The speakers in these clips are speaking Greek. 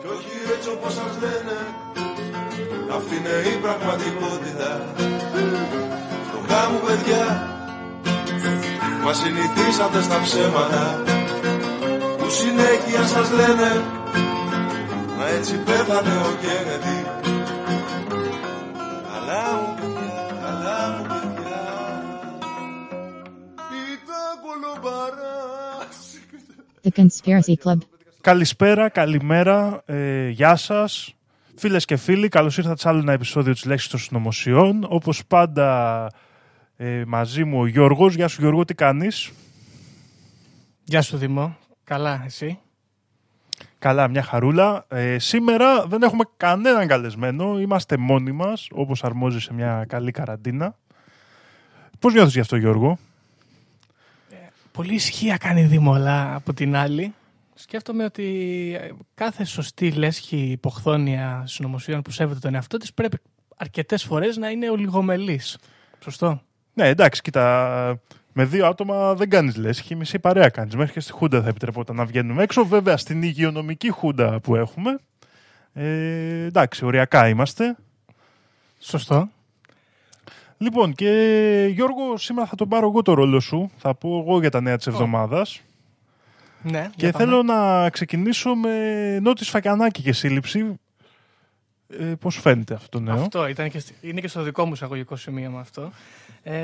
Κι όχι έτσι όπως σας λένε Αυτή είναι η πραγματικότητα. Φτωχά μου παιδιά Μας συνηθίσατε στα ψέματα. Που συνέχεια σας λένε Μα έτσι πέθανε ο Κέννετι The Conspiracy Club. Καλησπέρα, καλημέρα, ε, γεια σας. Φίλες και φίλοι, καλώς ήρθατε σε άλλο ένα επεισόδιο της Λέξης των Συνωμοσιών. Όπως πάντα ε, μαζί μου ο Γιώργος. Γεια σου Γιώργο, τι κάνεις; Γεια σου Δημό. Καλά, εσύ; Καλά, μια χαρούλα. Ε, σήμερα δεν έχουμε κανέναν καλεσμένο. Είμαστε μόνοι μας, όπως αρμόζει σε μια καλή καραντίνα. Πώς νιώθεις γι' αυτό Γιώργο; Πολύ ησυχία κάνει Δήμο, αλλά από την άλλη σκέφτομαι ότι ε, κάθε σωστή λέσχη υποχθόνια συνωμοσίων που σέβεται τον εαυτό της πρέπει αρκετές φορές να είναι ολιγομελής. Σωστό; Ναι, εντάξει, κοίτα. Με δύο άτομα δεν κάνεις λέσχη, μισή παρέα κάνεις. Μέχρι και στη Χούντα θα επιτρεπόταν να βγαίνουμε έξω. Βέβαια, στην υγειονομική Χούντα που έχουμε. Ε, εντάξει, οριακά είμαστε. Σωστό. Λοιπόν, και Γιώργο, σήμερα θα τον πάρω εγώ το ρόλο σου. Θα πω εγώ για τα νέα της εβδομάδας. Ναι, Και θέλω να ξεκινήσω με νότι Φακιανάκη και σύλληψη. Ε, Πώς φαίνεται αυτό το νέο; Αυτό ήταν και, στη- είναι και στο δικό μου εισαγωγικό σημείο με αυτό. Ε,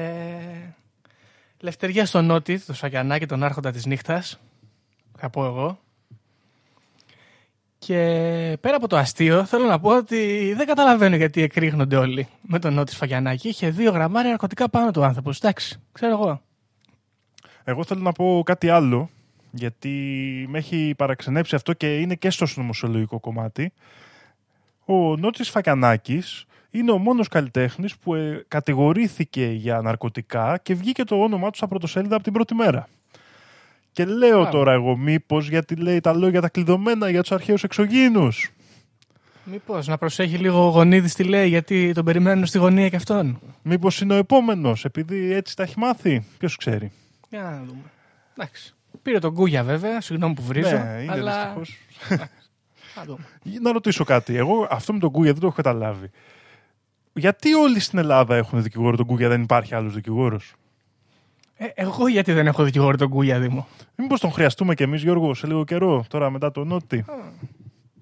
λευτεριά στο Νότι, το Σακιανάκι, τον άρχοντα της νύχτας. Θα πω εγώ. Και πέρα από το αστείο, θέλω να πω ότι δεν καταλαβαίνω γιατί εκρήγνονται όλοι με τον Νότι Σφαγιανάκη. Είχε δύο γραμμάρια ναρκωτικά πάνω του άνθρωπος. Εντάξει, ξέρω εγώ. Εγώ θέλω να πω κάτι άλλο, γιατί με έχει παραξενέψει αυτό και είναι και στο συνωμοσιολογικό κομμάτι. Ο Νότης Φακιανάκης είναι ο μόνος καλλιτέχνης που ε, κατηγορήθηκε για ναρκωτικά και βγήκε το όνομά του στα πρωτοσέλιδα από την πρώτη μέρα. Και λέω Μπράβο. τώρα εγώ μήπως γιατί λέει τα λόγια τα κλειδωμένα για τους αρχαίους εξωγήινους. Μήπως να προσέχει λίγο ο Γονίδης τι λέει, γιατί τον περιμένουν στη γωνία και αυτόν. Μήπως είναι ο επόμενος, επειδή έτσι τα έχει μάθει. Ποιος ξέρει. Για να δούμε. Εντάξει. Πήρε τον Κούγια βέβαια, συγγνώμη που βρίζω. ναι, είναι αλλά... δυστυχώς. Θα δούμε. Να ρωτήσω κάτι. Εγώ αυτό με τον Κούγια δεν το έχω καταλάβει. Γιατί όλοι στην Ελλάδα έχουν δικηγόρο τον Κούγια, δεν υπάρχει άλλος δικηγόρος; Ε, εγώ γιατί δεν έχω δικηγόρο τον Κούγια Δήμο. Μήπως τον χρειαστούμε κι εμείς, Γιώργο, σε λίγο καιρό, τώρα μετά το Νότι.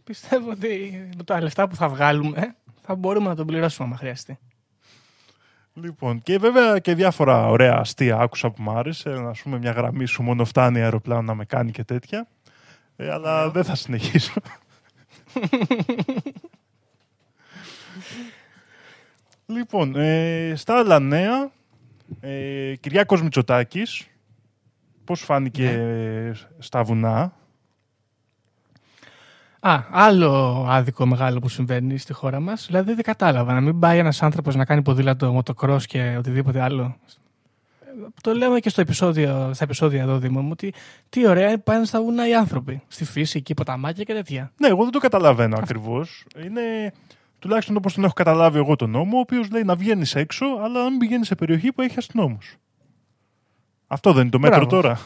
Πιστεύω ότι με τα λεφτά που θα βγάλουμε θα μπορούμε να τον πληρώσουμε άμα χρειαστεί. Λοιπόν, και βέβαια και διάφορα ωραία αστεία άκουσα που μου άρεσε. Να πούμε μια γραμμή σου μόνο φτάνει αεροπλάνο να με κάνει και τέτοια. Ε, αλλά δεν θα συνεχίσω. λοιπόν, ε, στα άλλα νέα, ε, Κυριάκος Μητσοτάκης, πώς φάνηκε στα βουνά; Α, άλλο άδικο μεγάλο που συμβαίνει στη χώρα μας. Δηλαδή δεν κατάλαβα να μην πάει ένας άνθρωπος να κάνει ποδήλατο, μοτοκρός και οτιδήποτε άλλο. Ε, Το λέμε και στο επεισόδιο, στα επεισόδια εδώ, Δήμο μου, ότι τι ωραία πάνε στα βουνά οι άνθρωποι. Στη φύση, εκεί, ποταμάκια και τέτοια. Ναι, εγώ δεν το καταλαβαίνω ακριβώς. Είναι τουλάχιστον όπως τον έχω καταλάβει εγώ τον νόμο, ο οποίος λέει να βγαίνεις έξω, αλλά να μην πηγαίνεις σε περιοχή που έχει αστυνόμους. Αυτό δεν είναι το μέτρο Μπράβο. τώρα.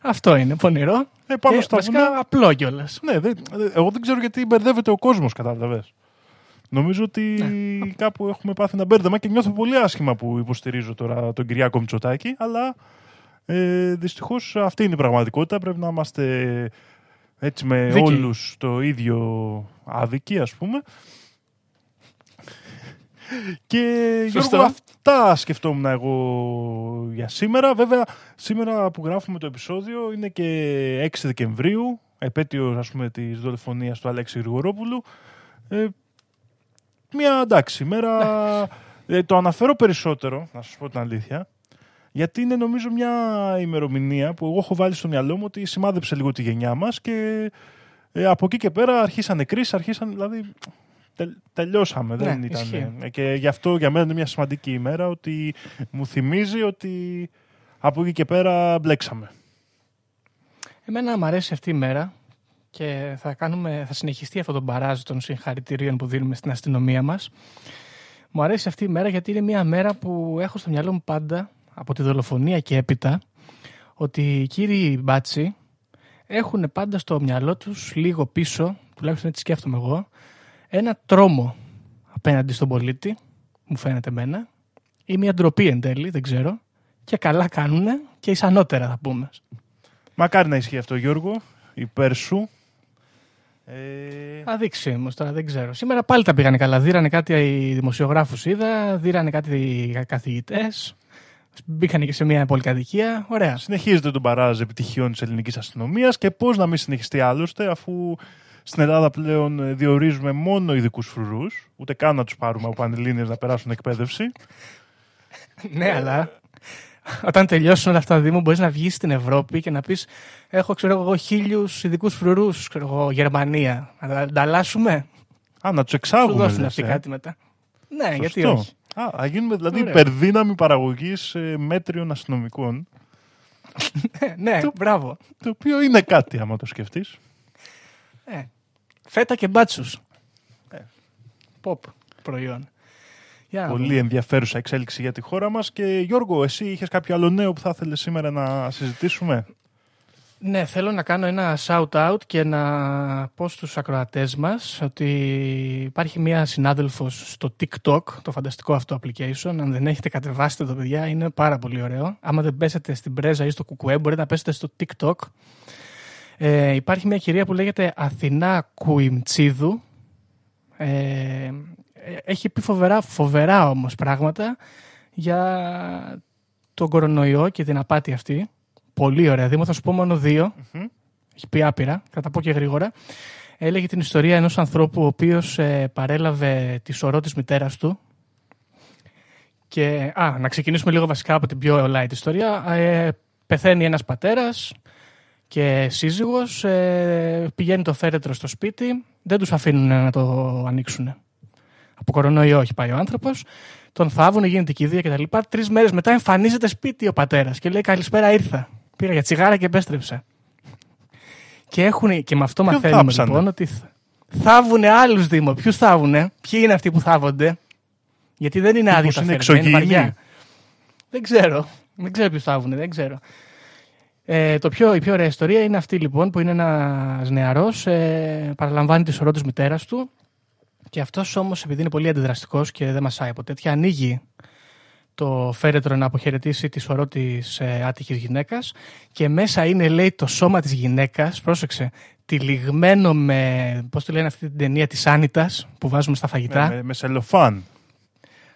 Αυτό είναι πονηρό. Ε, πάνω και στα βασικά βουνά. απλό κιόλας. Ναι, δεν, εγώ δεν ξέρω γιατί μπερδεύεται ο κόσμος, κατάλαβες. Νομίζω ότι Ναι. κάπου έχουμε πάθει ένα μπέρδεμα και νιώθω πολύ άσχημα που υποστηρίζω τώρα τον Κυριάκο Μητσοτάκη, αλλά ε, δυστυχώς αυτή είναι η πραγματικότητα. Πρέπει να είμαστε έτσι με Δίκαιοι. όλους το ίδιο άδικοι, ας πούμε. Και Σωστό. Γιώργο, αυτά σκεφτόμουν εγώ για σήμερα. Βέβαια, σήμερα που γράφουμε το επεισόδιο είναι και 6 Δεκεμβρίου, επέτειος ας πούμε της δολοφονίας του Αλέξη Γρηγορόπουλου. Ε, μια εντάξει ημέρα. Ε, το αναφέρω περισσότερο, να σας πω την αλήθεια, γιατί είναι νομίζω μια ημερομηνία που εγώ έχω βάλει στο μυαλό μου ότι σημάδεψε λίγο τη γενιά μας και ε, από εκεί και πέρα αρχίσανε κρίσεις, αρχίσανε, δηλαδή τε- τελειώσαμε. δεν Ναι, ήταν, ισχύει. ε, και γι' αυτό για μένα είναι μια σημαντική ημέρα ότι μου θυμίζει ότι από εκεί και πέρα μπλέξαμε. Εμένα μου αρέσει αυτή η μέρα και θα, κάνουμε, θα συνεχιστεί αυτό το μπαράζ των συγχαρητηρίων που δίνουμε στην αστυνομία μας. Μου αρέσει αυτή η μέρα γιατί είναι μια μέρα που έχω στο μυαλό μου πάντα από τη δολοφονία και έπειτα ότι οι κύριοι μπάτσι έχουν πάντα στο μυαλό τους λίγο πίσω, τουλάχιστον έτσι σκέφτομαι εγώ, ένα τρόμο απέναντι στον πολίτη, μου φαίνεται εμένα, ή μια ντροπή εν τέλει, δεν ξέρω, και καλά κάνουν και ισανότερα θα πούμε. Μακάρι να ισχύει αυτό, Γιώργο. Υπέρ σου. Ε, Θα δείξει όμως τώρα, δεν ξέρω. Σήμερα πάλι τα πήγανε καλά. Δίρανε κάτι οι δημοσιογράφους, είδα. Δίρανε κάτι οι καθηγητές. Μπήκανε και σε μια πολυκατοικία. Ωραία. συνεχίζεται τον παράζ επιτυχιών της ελληνικής αστυνομίας και πώς να μην συνεχιστεί άλλωστε, αφού στην Ελλάδα πλέον ε, διορίζουμε μόνο ειδικούς φρουρούς, ούτε καν να τους πάρουμε από πανελλήνιες να περάσουν εκπαίδευση. ναι, αλλά όταν τελειώσουν όλα αυτά, Δήμο, μπορείς να βγεις στην Ευρώπη και να πεις: Έχω, ξέρω εγώ, χίλιους ειδικούς φρουρούς, ξέρω εγώ, Γερμανία. Να τα ανταλλάσσουμε; Α, να τους Σου εξάγουμε. δώσουν λες, αυτοί ε. κάτι μετά. Ναι, γιατί Σωστό. όχι. Α, θα γίνουμε δηλαδή Ωραία. υπερδύναμη παραγωγής μέτριων αστυνομικών. ναι, μπράβο. Το οποίο είναι κάτι, άμα το σκεφτείς. Ε, φέτα και μπάτσους. Ε. Ποπ προϊόν. Για να Πολύ δούμε. ενδιαφέρουσα εξέλιξη για τη χώρα μας. Και Γιώργο, εσύ είχες κάποιο άλλο νέο που θα ήθελες σήμερα να συζητήσουμε; Ναι, θέλω να κάνω ένα shout-out και να πω στους ακροατές μας ότι υπάρχει μία συνάδελφος στο TikTok, το φανταστικό αυτό application. Αν δεν έχετε κατεβάσετε το παιδιά, είναι πάρα πολύ ωραίο. Άμα δεν πέσετε στην πρέζα ή στο κουκουέ, μπορείτε να πέσετε στο TikTok. Ε, υπάρχει μια κυρία που λέγεται Αθηνά Κουιμτσίδου. Ε, έχει πει φοβερά, φοβερά όμως πράγματα για τον κορονοϊό και την απάτη αυτή. Πολύ ωραία. Δήμο, θα σου πω μόνο δύο. Μμμ. Έχει πει άπειρα, θα τα πω και γρήγορα. Έλεγε την ιστορία ενός ανθρώπου ο οποίος ε, παρέλαβε τη σωρό της μητέρας του. Και, α, να ξεκινήσουμε λίγο βασικά από την πιο light ιστορία. Ε, πεθαίνει ένας πατέρας και σύζυγος, ε, πηγαίνει το φέρετρο στο σπίτι, δεν τους αφήνουν να το ανοίξουν. Από κορονοϊό έχει πάει ο άνθρωπος, τον θάβουν, γίνεται κηδεία κτλ. Τρεις μέρες μετά εμφανίζεται σπίτι ο πατέρας και λέει Καλησπέρα, ήρθα. Πήγα για τσιγάρα και επέστρεψα. Και, έχουν, και με αυτό Ποιον μαθαίνουμε θάψανε; λοιπόν ότι θ- θάβουνε άλλους Δήμο. Ποιους θάβουνε, ποιοι είναι αυτοί που θάβονται; Γιατί δεν είναι άδεια Μήπως τα είναι φέρετρα, είναι εξωγήινοι; βαριά. Δεν ξέρω. Δεν ξέρω ποιους θάβουνε, δεν ξέρω. Ε, το πιο, η πιο ωραία ιστορία είναι αυτή λοιπόν που είναι ένας νεαρός, ε, παραλαμβάνει τη σωρό της μητέρας του και αυτός όμως επειδή είναι πολύ αντιδραστικός και δεν μασάει από τέτοια, ανοίγει το φέρετρο να αποχαιρετήσει τη σωρό της ε, άτυχης γυναίκας και μέσα είναι, λέει, το σώμα της γυναίκας. Πρόσεξε. Τυλιγμένο με. Πώς τη λένε αυτή την ταινία της Άνιτας που βάζουμε στα φαγητά. Ναι, με, με σελοφάν.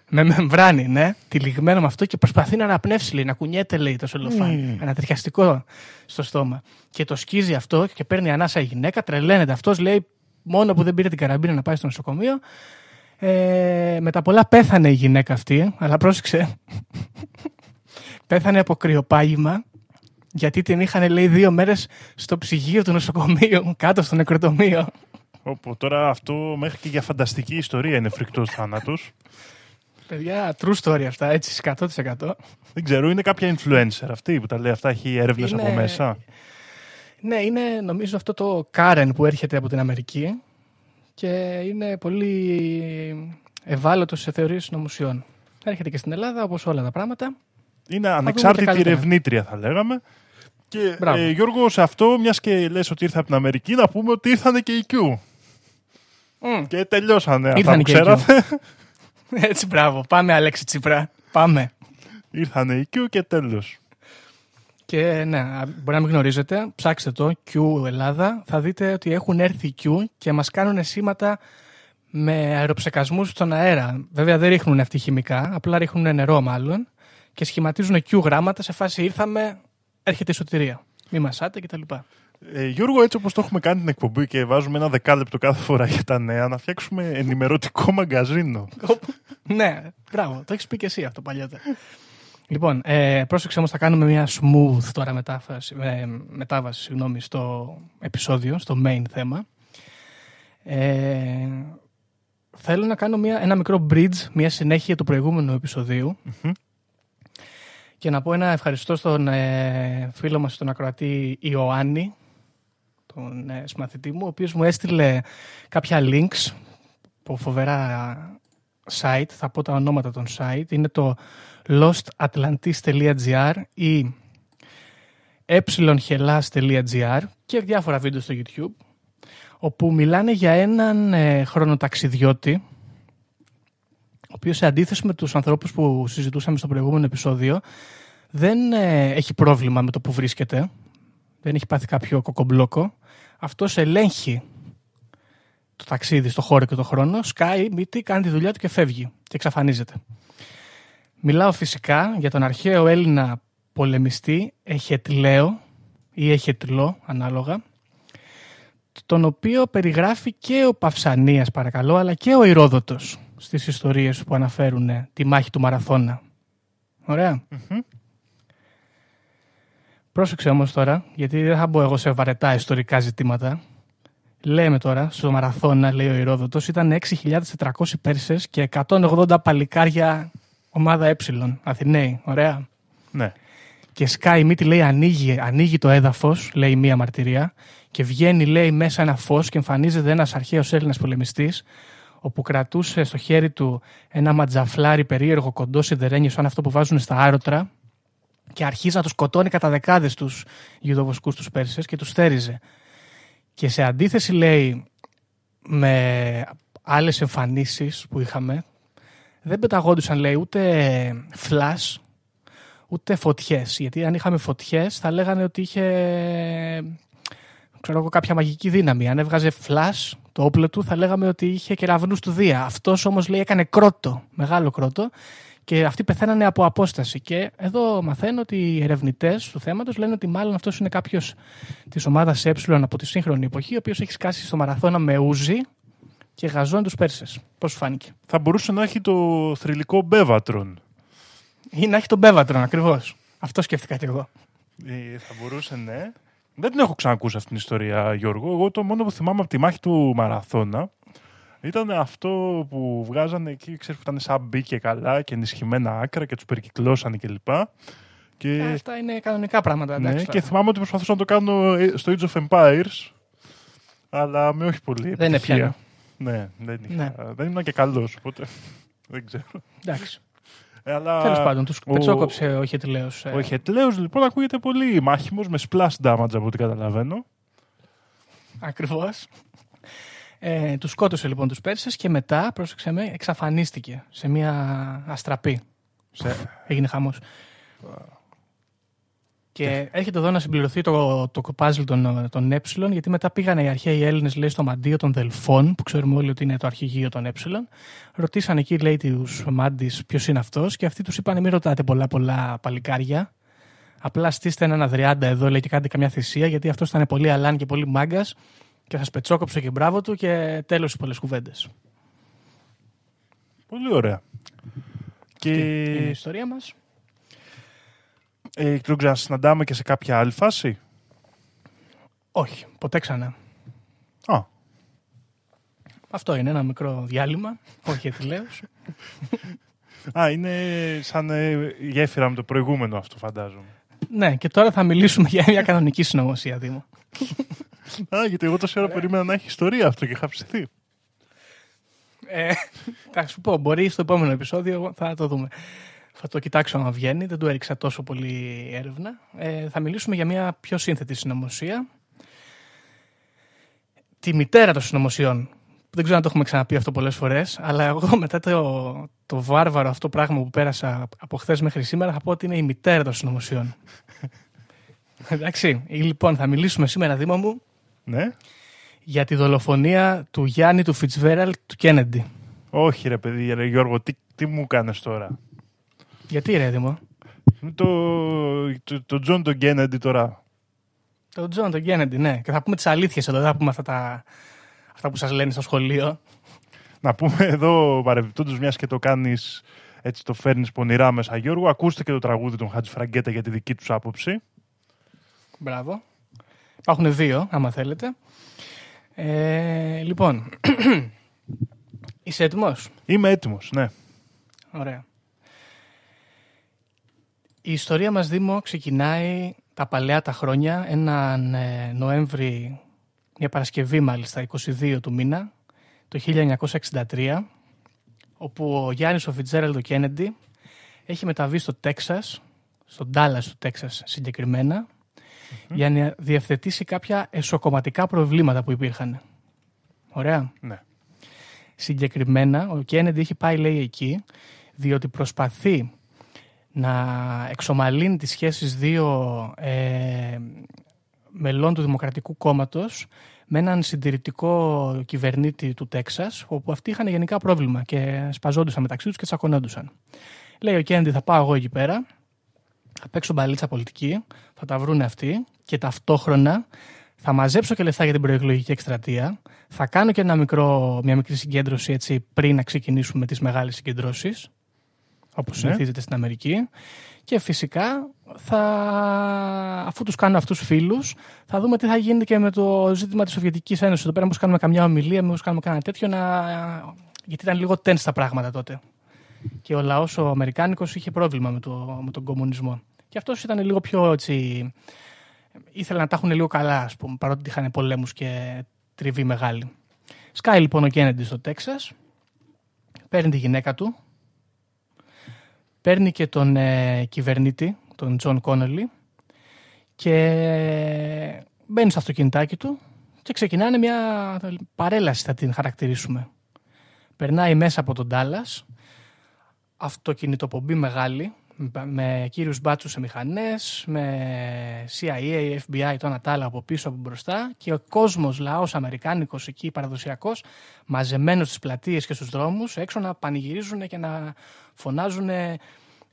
Με μεμβράνη, ναι. Τυλιγμένο με αυτό και προσπαθεί να αναπνεύσει, λέει, να κουνιέται, λέει, το σελοφάν. Mm. Ανατριχιαστικό στο στόμα. Και το σκίζει αυτό και παίρνει ανάσα η γυναίκα, τρελαίνεται. Αυτός λέει, μόνο που δεν πήρε την καραμπίνα να πάει στο νοσοκομείο. Ε, με τα πολλά πέθανε η γυναίκα αυτή, αλλά πρόσεξε. πέθανε από κρυοπάγημα, γιατί την είχαν, λέει, δύο μέρες στο ψυγείο του νοσοκομείου, κάτω στο νεκροτομείο. Όπου τώρα αυτό μέχρι και για φανταστική ιστορία είναι φρικτός θάνατος. Παιδιά, true story αυτά, έτσι, 100%. Δεν ξέρω, είναι κάποια influencer αυτή που τα λέει αυτά, έχει έρευνες Είναι- από μέσα; Ναι, είναι νομίζω αυτό το Karen που έρχεται από την Αμερική και είναι πολύ ευάλωτο σε θεωρίες συνωμοσιών. Έρχεται και στην Ελλάδα όπως όλα τα πράγματα. Είναι και ανεξάρτητη καλύτερα. ερευνήτρια, θα λέγαμε. Και Μπράβο. ε, Γιώργο, σε αυτό, μιας και λες ότι ήρθε από την Αμερική, να πούμε ότι ήρθανε και οι Q. Και τελειώσανε αυτά Ήρθανε που και οι Q. ξέρατε. Έτσι, μπράβο. Πάμε, Αλέξη Τσίπρα. Πάμε. ήρθανε οι Q και τέλος. Και ναι, α, μπορεί να μην γνωρίζετε, ψάξτε το, Q Ελλάδα, θα δείτε ότι έχουν έρθει οι Q και μας κάνουν σήματα με αεροψεκασμούς στον αέρα. Βέβαια δεν ρίχνουν αυτοί χημικά, απλά ρίχνουν νερό μάλλον και σχηματίζουν Q γράμματα σε φάση ήρθαμε, έρχεται η σωτηρία. Μη μασάτε κτλ. Ε, Γιώργο, έτσι όπως το έχουμε κάνει την εκπομπή και βάζουμε ένα δεκάλεπτο κάθε φορά για τα νέα, να φτιάξουμε ενημερωτικό μαγκαζίνο. ναι, μπράβο, το έχεις πει και εσύ αυτό παλιότερα. Λοιπόν, ε, πρόσεξε όμως θα κάνουμε μια smooth τώρα μετάφραση, ε, μετάβαση συγγνώμη, στο επεισόδιο, στο main θέμα. Ε, θέλω να κάνω μια, ένα μικρό bridge, μια συνέχεια του προηγούμενου επεισοδίου Μμμ. και να πω ένα ευχαριστώ στον ε, φίλο μας, τον ακροατή Ιωάννη, τον ε, συμμαθητή μου, ο οποίος μου έστειλε κάποια links από φοβερά site, θα πω τα ονόματα των site, είναι το lostatlantis.gr ή εhellas.gr και διάφορα βίντεο στο YouTube όπου μιλάνε για έναν ε, χρονοταξιδιώτη ο οποίος σε αντίθεση με τους ανθρώπους που συζητούσαμε στο προηγούμενο επεισόδιο δεν ε, έχει πρόβλημα με το που βρίσκεται δεν έχει πάθει κάποιο κοκομπλόκο. Αυτός ελέγχει το ταξίδι στο χώρο και το χρόνο σκάει μύτη, κάνει τη δουλειά του και φεύγει και εξαφανίζεται Μιλάω φυσικά για τον αρχαίο Έλληνα πολεμιστή Εχετλέο ή Εχετλό ανάλογα τον οποίο περιγράφει και ο Παυσανίας παρακαλώ αλλά και ο Ηρόδοτος στις ιστορίες που αναφέρουν τη μάχη του Μαραθώνα. Πρόσεξε όμως τώρα, γιατί δεν θα μπω εγώ σε βαρετά ιστορικά ζητήματα. Λέμε τώρα, στο Μαραθώνα, λέει ο Ηρόδοτος, ήταν 6.400 Πέρσες και 180 παλικάρια ομάδα Ε, Αθηναίοι. Ωραία. Ναι. Και σκάει μύτη, λέει, ανοίγει, ανοίγει το έδαφος, λέει μία μαρτυρία, και βγαίνει, λέει, μέσα ένα φως και εμφανίζεται ένας αρχαίος Έλληνας πολεμιστής, όπου κρατούσε στο χέρι του ένα ματζαφλάρι περίεργο κοντό σιδερένιο σαν αυτό που βάζουν στα άρωτρα και αρχίζει να τους σκοτώνει κατά δεκάδες τους γιδοβοσκούς τους Πέρσες και τους θέριζε. Και σε αντίθεση λέει με άλλες εμφανίσεις που είχαμε δεν πεταγόντουσαν λέει ούτε φλάς ούτε φωτιές. Γιατί αν είχαμε φωτιές θα λέγανε ότι είχε ξέρω εγώ, κάποια μαγική δύναμη. Αν έβγαζε φλάς το όπλο του θα λέγαμε ότι είχε κεραυνού του Δία. Αυτός όμως λέει έκανε κρότο, μεγάλο κρότο και αυτοί πεθαίνανε από απόσταση. Και εδώ μαθαίνω ότι οι ερευνητές του θέματος λένε ότι μάλλον αυτός είναι κάποιος της ομάδας Ε από τη σύγχρονη εποχή, ο οποίος έχει σκάσει στο μαραθώνα με ούζι και γαζώνει τους Πέρσες. Πώς σου φάνηκε; Θα μπορούσε να έχει το θρηλυκό Μπέβατρον. Ή να έχει τον Μπέβατρον ακριβώς. Αυτό σκέφτηκα κι εγώ. Ε, θα μπορούσε, ναι. Δεν την έχω ξανακούσει αυτήν την ιστορία, Γιώργο. Εγώ το μόνο που θυμάμαι από τη μάχη του Μαραθώνα ήταν αυτό που βγάζανε εκεί, ξέρεις, που ήταν σαν μπει και καλά και ενισχυμένα άκρα και τους περικυκλώσανε κλπ. Και... Ε, αυτά είναι κανονικά πράγματα. Ναι, εντάξει, και τώρα. θυμάμαι ότι προσπαθούσα να το κάνω ε, στο Age of Empires, αλλά με όχι πολύ Δεν επιτυχία. έπιανε. Ναι, δεν, είχα, Ναι. δεν ήμουν και καλός, οπότε δεν ξέρω. Εντάξει. Ε, αλλά Τέλος πάντων, του ο- πετσόκοψε ο Χετλέος. Ο Χετλέος λοιπόν ακούγεται πολύ μάχημος με splash damage από ό,τι καταλαβαίνω. Ακριβώς. Ε, τους σκότωσε λοιπόν τους Πέρσες και μετά, πρόσεξε με, εξαφανίστηκε σε μια αστραπή. Σε... Έγινε χαμός. Και έρχεται εδώ να συμπληρωθεί το, το puzzle των, των ε, γιατί μετά πήγανε οι αρχαίοι Έλληνες λέει, στο μαντίο των Δελφών, που ξέρουμε όλοι ότι είναι το αρχηγείο των ε. Ρωτήσανε εκεί, λέει, τους μάντις ποιος είναι αυτός, και αυτοί τους είπαν: Μην ρωτάτε πολλά, πολλά παλικάρια. Απλά στήστε έναν αδριάντα εδώ, λέει, και κάντε καμιά θυσία, γιατί αυτός ήταν πολύ αλάν και πολύ μάγκας και σας πετσόκοψε και μπράβο του και τέλος οι πολλές κουβέντες. Πολύ ωραία. Και Είναι η ιστορία μας. Ε, τον ξανασυναντάμε και σε κάποια άλλη φάση; Όχι, ποτέ ξανά. Α, Αυτό είναι ένα μικρό διάλειμμα. Όχι ετηλέω. Α είναι σαν ε, γέφυρα με το προηγούμενο αυτό φαντάζομαι. ναι, και τώρα θα μιλήσουμε για μια κανονική συνωμοσία, Δήμο. Α, γιατί εγώ τόση ώρα περίμενα να έχει ιστορία αυτό και είχα ψηθεί. Ε, θα σου πω, μπορεί στο επόμενο επεισόδιο θα το δούμε. Θα το κοιτάξω αν βγαίνει, δεν του έριξα τόσο πολύ έρευνα. Ε, θα μιλήσουμε για μια πιο σύνθετη συνωμοσία. Τη μητέρα των συνωμοσιών. Δεν ξέρω αν το έχουμε ξαναπεί αυτό πολλές φορές, αλλά εγώ μετά το, το βάρβαρο αυτό πράγμα που πέρασα από χθες μέχρι σήμερα θα πω ότι είναι η μητέρα των συνωμοσιών. Εντάξει, λοιπόν θα μιλήσουμε σήμερα, Δήμο μου, Ναι. για τη δολοφονία του Γιάννη του Φιτσβέραλ του Κέννεντι. Όχι ρε παιδί, ρε Γιώργο, τι, τι μου κάνεις τώρα; Γιατί ρε Δήμο; Είναι Το, το, το John τον Kennedy τώρα. Το Τζον, τον Κέννεντι, ναι. Και θα πούμε τις αλήθειες εδώ, δεν θα πούμε αυτά, τα, αυτά που σας λένε στο σχολείο. Να πούμε εδώ παρεμπιπτόντως μιας και το κάνεις έτσι το φέρνεις πονηρά μέσα Γιώργο. Ακούστε και το τραγούδι των Χατζηφραγκέτα για τη δική τους άποψη. Μπράβο. Υπάρχουν δύο, άμα θέλετε. Ε, λοιπόν, είσαι έτοιμος; Είμαι έτοιμος, ναι. Ωραία. Η ιστορία μας, Δήμο, ξεκινάει τα παλαιά τα χρόνια, έναν ε, Νοέμβρη, μια Παρασκευή μάλιστα, 22 του μήνα, το 1963, όπου ο Γιάννης ο Φιτζέραλντ ο Κέννεντι έχει μεταβεί στο Τέξας, στο Ντάλλας του Τέξας συγκεκριμένα, για να διευθετήσει κάποια εσωκομματικά προβλήματα που υπήρχαν. Ωραία. Ναι. Συγκεκριμένα, ο Κέννεντι έχει πάει, λέει, εκεί, διότι προσπαθεί να εξομαλύνει τις σχέσεις δύο ε, μελών του Δημοκρατικού Κόμματος με έναν συντηρητικό κυβερνήτη του Τέξας, όπου αυτοί είχαν γενικά πρόβλημα και σπαζόντουσαν μεταξύ τους και τσακωνόντουσαν. Λέει ο Κέννεντι θα πάω εγώ εκεί πέρα, θα παίξω μπαλίτσα πολιτική, θα τα βρούνε αυτοί και ταυτόχρονα θα μαζέψω και λεφτά για την προεκλογική εκστρατεία, θα κάνω και ένα μικρό, μια μικρή συγκέντρωση έτσι, πριν να ξεκινήσουμε τις μεγάλες συγκεντρώσεις, όπως Ναι. συνηθίζεται στην Αμερική. Και φυσικά, θα, αφού τους κάνω αυτούς φίλους, θα δούμε τι θα γίνει και με το ζήτημα της Σοβιετικής Ένωσης. Εδώ πέρα μήπως κάνουμε καμιά ομιλία, μήπως κάνουμε κανένα τέτοιο, να... γιατί ήταν λίγο tense τα πράγματα τότε. Και ο λαός ο Αμερικάνικος είχε πρόβλημα με, το, με τον κομμουνισμό. Και αυτός ήταν λίγο πιο έτσι... Ήθελε να τα έχουν λίγο καλά, ας πούμε, παρότι είχαν πολέμους και τριβή μεγάλη. Σκάει λοιπόν ο Κέννεντι στο Τέξας, παίρνει τη γυναίκα του, παίρνει και τον ε, κυβερνήτη, τον Τζον Κόνολι και μπαίνει στο αυτοκινητάκι του και ξεκινάνε μια παρέλαση θα την χαρακτηρίσουμε. Περνάει μέσα από τον Ντάλας, αυτοκινητοπομπή μεγάλη, με- με κύριους μπάτσους σε μηχανές, με CIA, FBI, το ένα τ' άλλο από πίσω, από μπροστά και ο κόσμος, λαός αμερικάνικος εκεί παραδοσιακός, μαζεμένος στις πλατείες και στους δρόμους, έξω να πανηγυρίζουν και να φωνάζουν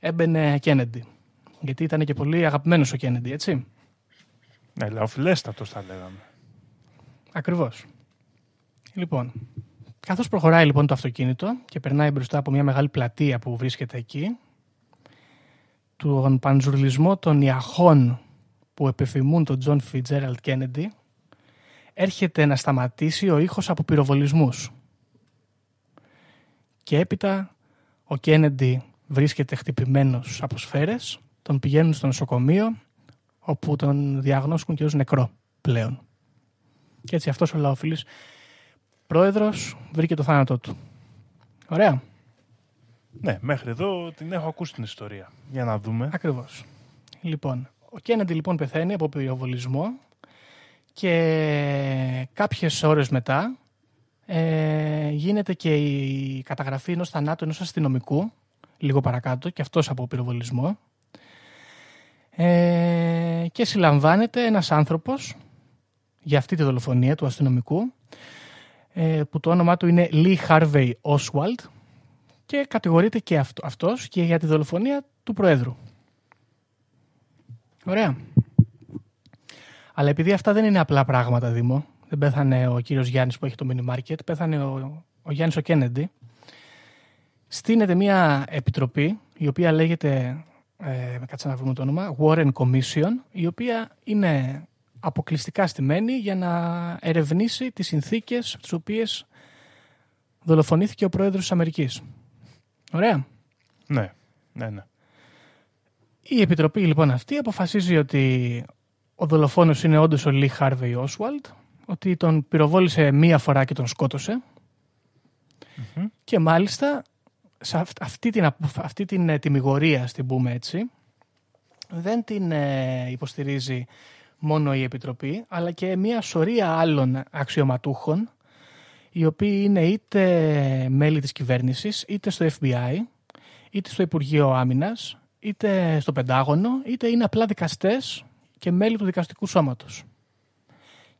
έμπαινε Κέννεντι. Γιατί ήταν και πολύ αγαπημένος ο Κέννεντι, έτσι. Ναι, λαοφιλέστατος θα λέγαμε. Ακριβώς. Λοιπόν, καθώς προχωράει λοιπόν το αυτοκίνητο και περνάει μπροστά από μια μεγάλη πλατεία που βρίσκεται εκεί, τον πανζουρλισμό των ιαχών που επιθυμούν τον Τζον Φιτζέραλτ Κέννεντι, έρχεται να σταματήσει ο ήχος από πυροβολισμούς. Και έπειτα ο Κέννεντι βρίσκεται χτυπημένος από σφαίρες, τον πηγαίνουν στο νοσοκομείο, όπου τον διαγνώσκουν και ως νεκρό πλέον. Και έτσι αυτός ο λαοφιλής πρόεδρος βρήκε το θάνατό του. Ωραία. Ναι, μέχρι εδώ την έχω ακούσει την ιστορία. Για να δούμε. Ακριβώς. Λοιπόν, ο Κέννεντι λοιπόν πεθαίνει από πυροβολισμό και κάποιες ώρες μετά ε, γίνεται και η καταγραφή ενός θανάτου ενός αστυνομικού λίγο παρακάτω και αυτός από πυροβολισμό ε, και συλλαμβάνεται ένας άνθρωπος για αυτή τη δολοφονία του αστυνομικού ε, που το όνομά του είναι Lee Harvey Oswald και κατηγορείται και αυτό, αυτός και για τη δολοφονία του Προέδρου. Ωραία. Αλλά επειδή αυτά δεν είναι απλά πράγματα, Δήμο, δεν πέθανε ο κύριος Γιάννης που έχει το mini market, πέθανε ο, ο Γιάννης ο Κέννεντι, στείνεται μια επιτροπή η οποία λέγεται, ε, κάτσε να βρούμε το όνομα, Warren Commission, η οποία είναι αποκλειστικά στημένη για να ερευνήσει τις συνθήκες από τις οποίες δολοφονήθηκε ο πρόεδρος της Αμερικής. Ωραία. Ναι, ναι, ναι. Η επιτροπή λοιπόν αυτή αποφασίζει ότι ο δολοφόνος είναι όντως ο Λί Χάρβεϊ Όσουαλτ, ότι τον πυροβόλησε μία φορά και τον σκότωσε και μάλιστα σε αυ- αυτή την, απο- αυτή την ε, τιμιγορία, στην πούμε έτσι, δεν την ε, υποστηρίζει μόνο η Επιτροπή, αλλά και μία σωρία άλλων αξιωματούχων, οι οποίοι είναι είτε μέλη της κυβέρνησης, είτε στο FBI, είτε στο Υπουργείο Άμυνας, είτε στο Πεντάγωνο, είτε είναι απλά δικαστές και μέλη του δικαστικού σώματος.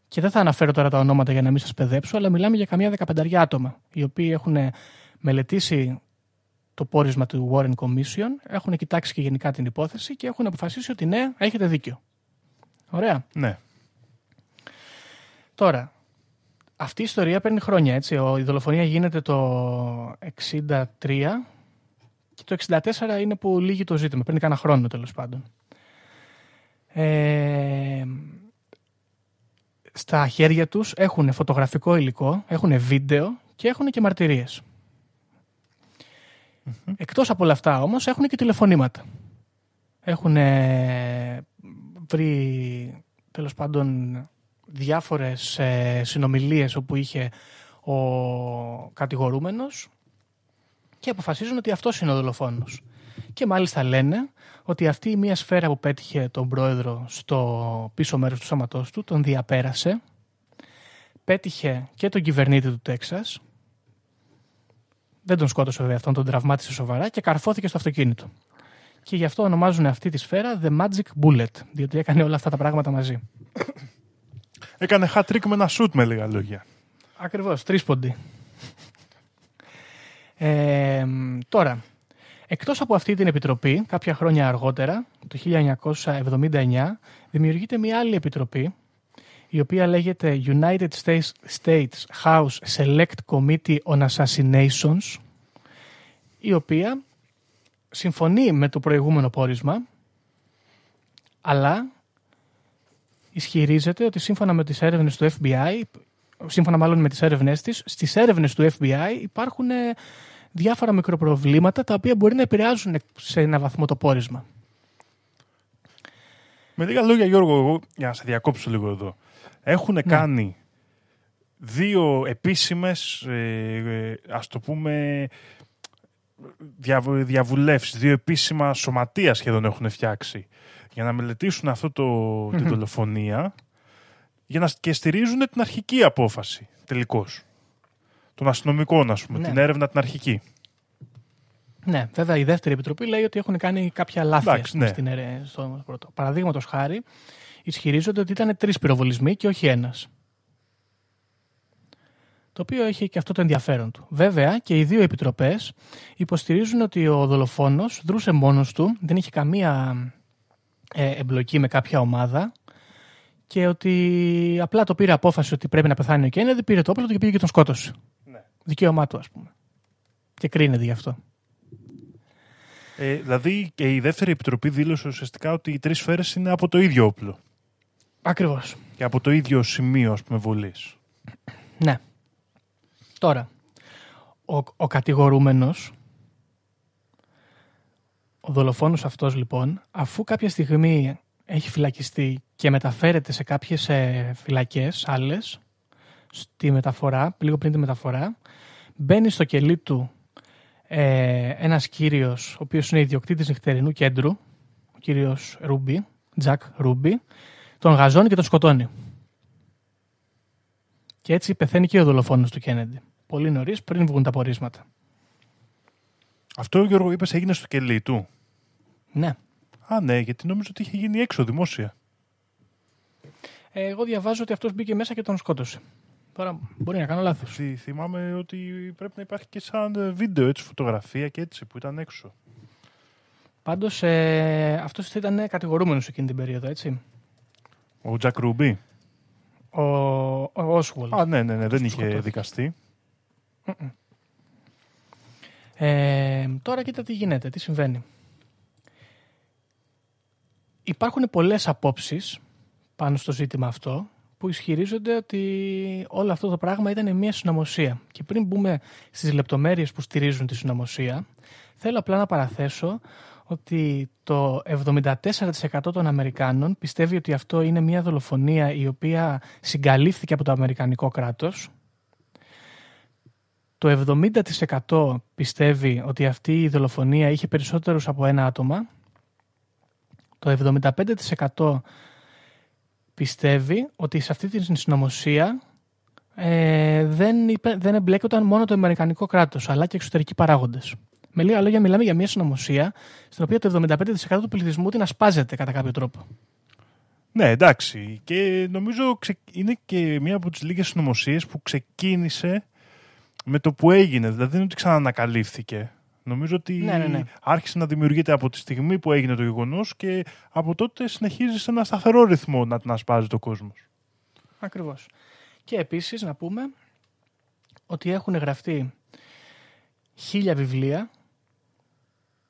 Και δεν θα αναφέρω τώρα τα ονόματα για να μην σας παιδέψω, αλλά μιλάμε για καμιά δεκαπενταριά άτομα, οι οποίοι έχουν μελετήσει το πόρισμα του Warren Commission, έχουν κοιτάξει και γενικά την υπόθεση και έχουν αποφασίσει ότι ναι, έχετε δίκιο. Ωραία. ναι. Τώρα, αυτή η ιστορία παίρνει χρόνια, έτσι. Ο- Η δολοφονία γίνεται το 63 και το 64 είναι που λύγει το ζήτημα. Παίρνει κανένα χρόνο, τέλος πάντων. Ε, στα χέρια τους έχουν φωτογραφικό υλικό, έχουν βίντεο και έχουν και μαρτυρίες. Εκτός από όλα αυτά όμως έχουν και τηλεφωνήματα. Έχουν ε, βρει τέλος πάντων διάφορες ε, συνομιλίες όπου είχε ο κατηγορούμενος και αποφασίζουν ότι αυτός είναι ο δολοφόνος. Και μάλιστα λένε ότι αυτή η μία σφαίρα που πέτυχε τον πρόεδρο στο πίσω μέρος του σώματός του τον διαπέρασε, πέτυχε και τον κυβερνήτη του Τέξας, δεν τον σκότωσε βέβαια αυτόν, τον τραυμάτισε σοβαρά και καρφώθηκε στο αυτοκίνητο. Και γι' αυτό ονομάζουν αυτή τη σφαίρα The Magic Bullet, διότι έκανε όλα αυτά τα πράγματα μαζί. Έκανε hat trick με ένα shoot με λίγα λόγια. Ακριβώς, τρίσποντι. Ε, τώρα, εκτός από αυτή την επιτροπή, κάποια χρόνια αργότερα, το 1979, δημιουργείται μια άλλη επιτροπή, η οποία λέγεται United States, States House Select Committee on Assassinations, η οποία συμφωνεί με το προηγούμενο πόρισμα, αλλά ισχυρίζεται ότι σύμφωνα με τις έρευνες του FBI, σύμφωνα μάλλον με τις έρευνές της, στις έρευνες του FBI υπάρχουν ε, διάφορα μικροπροβλήματα τα οποία μπορεί να επηρεάζουν σε ένα βαθμό το πόρισμα. Με λίγα λόγια, Γιώργο, εγώ, για να σε διακόψω λίγο εδώ. Έχουν κάνει δύο επίσημες, ε, ε, ας το πούμε, διαβου, διαβουλεύσεις, δύο επίσημα σωματεία σχεδόν έχουν φτιάξει για να μελετήσουν αυτό το, την δολοφονία για να, και στηρίζουν την αρχική απόφαση τελικώς των αστυνομικών, ας πούμε, Ναι. την έρευνα την αρχική. Ναι, βέβαια η δεύτερη επιτροπή λέει ότι έχουν κάνει κάποια λάθη Εντάξει, ας πούμε, ναι. στην αιρε- στο πρώτο. Παραδείγματος χάρη, ισχυρίζονται ότι ήταν τρεις πυροβολισμοί και όχι ένας. Το οποίο έχει και αυτό το ενδιαφέρον του. Βέβαια και οι δύο επιτροπές υποστηρίζουν ότι ο δολοφόνος δρούσε μόνος του, δεν είχε καμία ε, εμπλοκή με κάποια ομάδα και ότι απλά το πήρε απόφαση ότι πρέπει να πεθάνει ο Κέννεδη, πήρε το όπλο του και πήγε και τον σκότωσε. Ναι. Δικαίωμά του, ας πούμε. Και κρίνεται γι' αυτό. Ε, δηλαδή και η δεύτερη επιτροπή δήλωσε ουσιαστικά ότι οι τρεις σφαίρες είναι από το ίδιο όπλο Ακριβώς. και από το ίδιο σημείο ας πούμε βολής. Ναι. Τώρα, ο, ο κατηγορούμενος, ο δολοφόνος αυτός λοιπόν, αφού κάποια στιγμή έχει φυλακιστεί και μεταφέρεται σε κάποιες ε, φυλακές άλλες, στη μεταφορά, λίγο πριν τη μεταφορά, μπαίνει στο κελί του ε, ένας κύριος, ο οποίος είναι ιδιοκτήτης νυχτερινού κέντρου, ο κύριος Ρούμπι, Τζακ Ρούμπι, τον γαζώνει και τον σκοτώνει. Και έτσι πεθαίνει και ο δολοφόνος του Κέννεντι. Πολύ νωρίς, πριν βγουν τα πορίσματα. Αυτό Γιώργο είπες έγινε στο κελί του. Ναι. Α, ναι, γιατί νόμιζα ότι είχε γίνει έξω δημόσια. Ε, εγώ διαβάζω ότι αυτός μπήκε μέσα και τον σκότωσε. Τώρα μπορεί να κάνω λάθος. Θυ- θυμάμαι ότι πρέπει να υπάρχει και σαν ε, βίντεο, έτσι, φωτογραφία και έτσι που ήταν έξω. Πάντως ε, αυτός ήταν κατηγορούμενος εκείνη την περίοδο, έτσι. Ο Τζακ Ρούμπι. Ο, ο Oswald. Α, ναι, ναι, ναι, δεν είχε Σκοτώθηκε. δικαστεί. Ε, τώρα κοίτα τι γίνεται, τι συμβαίνει. Υπάρχουν πολλές απόψεις πάνω στο ζήτημα αυτό που ισχυρίζονται ότι όλο αυτό το πράγμα ήταν μια συνωμοσία. Και πριν μπούμε στις λεπτομέρειες που στηρίζουν τη συνωμοσία, θέλω απλά να παραθέσω ότι το 74% των Αμερικάνων πιστεύει ότι αυτό είναι μια δολοφονία η οποία συγκαλύφθηκε από το Αμερικανικό κράτος το 70% πιστεύει ότι αυτή η δολοφονία είχε περισσότερους από ένα άτομα. Το 75% πιστεύει ότι σε αυτή την συνωμοσία ε, δεν, είπε, δεν εμπλέκονταν μόνο το Αμερικανικό κράτος, αλλά και εξωτερικοί παράγοντες. Με λίγα λόγια, μιλάμε για μια συνωμοσία στην οποία το 75% του πληθυσμού την ασπάζεται κατά κάποιο τρόπο. Ναι, εντάξει. Και νομίζω ξε... είναι και μία από τις λίγες συνωμοσίες που ξεκίνησε με το που έγινε. Δηλαδή δεν είναι ότι ξανανακαλύφθηκε. Νομίζω ότι Ναι, ναι, ναι. άρχισε να δημιουργείται από τη στιγμή που έγινε το γεγονός και από τότε συνεχίζει σε ένα σταθερό ρυθμό να την ασπάζει το κόσμος. Ακριβώς. Και επίσης να πούμε ότι έχουν γραφτεί χίλια βιβλία,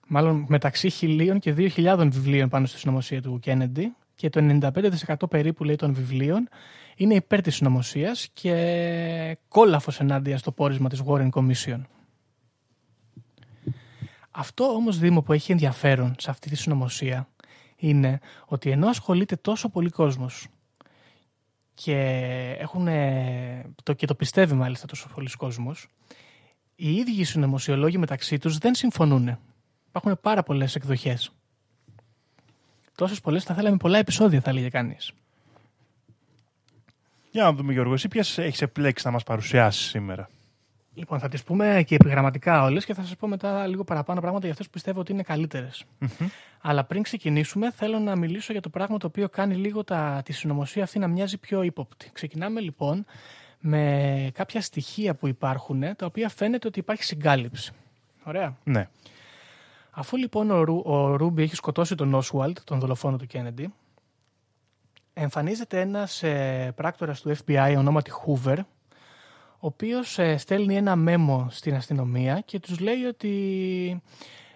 μάλλον μεταξύ χιλίων και δύο χιλιάδων βιβλίων πάνω στη συνωμοσία του Κέννεντι και το 95% περίπου λέει των βιβλίων είναι υπέρ της συνωμοσίας και κόλαφος ενάντια στο πόρισμα της Warren Commission. Αυτό όμως Δήμο που έχει ενδιαφέρον σε αυτή τη συνωμοσία είναι ότι ενώ ασχολείται τόσο πολύ κόσμος και, έχουν, το, και το πιστεύει μάλιστα τόσο πολλοί κόσμος, οι ίδιοι οι συνωμοσιολόγοι μεταξύ τους δεν συμφωνούν Υπάρχουν πάρα πολλές εκδοχές. Τόσες πολλές θα θέλαμε πολλά επεισόδια, θα έλεγε κανείς. Για να δούμε, Γιώργο, εσύ ποιες έχεις επιλέξει να μας παρουσιάσεις σήμερα; Λοιπόν, θα τις πούμε και επιγραμματικά όλες και θα σας πω μετά λίγο παραπάνω πράγματα για αυτές που πιστεύω ότι είναι καλύτερες. Αλλά πριν ξεκινήσουμε, θέλω να μιλήσω για το πράγμα το οποίο κάνει λίγο τα, τη συνωμοσία αυτή να μοιάζει πιο ύποπτη. Ξεκινάμε λοιπόν με κάποια στοιχεία που υπάρχουν, τα οποία φαίνεται ότι υπάρχει συγκάλυψη. Ωραία. Ναι. Αφού λοιπόν ο, Ρου, ο Ρούμπι έχει σκοτώσει τον Όσουαλτ, τον δολοφόνο του Κέννεντι, εμφανίζεται ένας ε, πράκτορας του FBI ονόματι Hoover, ο οποίος ε, στέλνει ένα μέμο στην αστυνομία και τους λέει ότι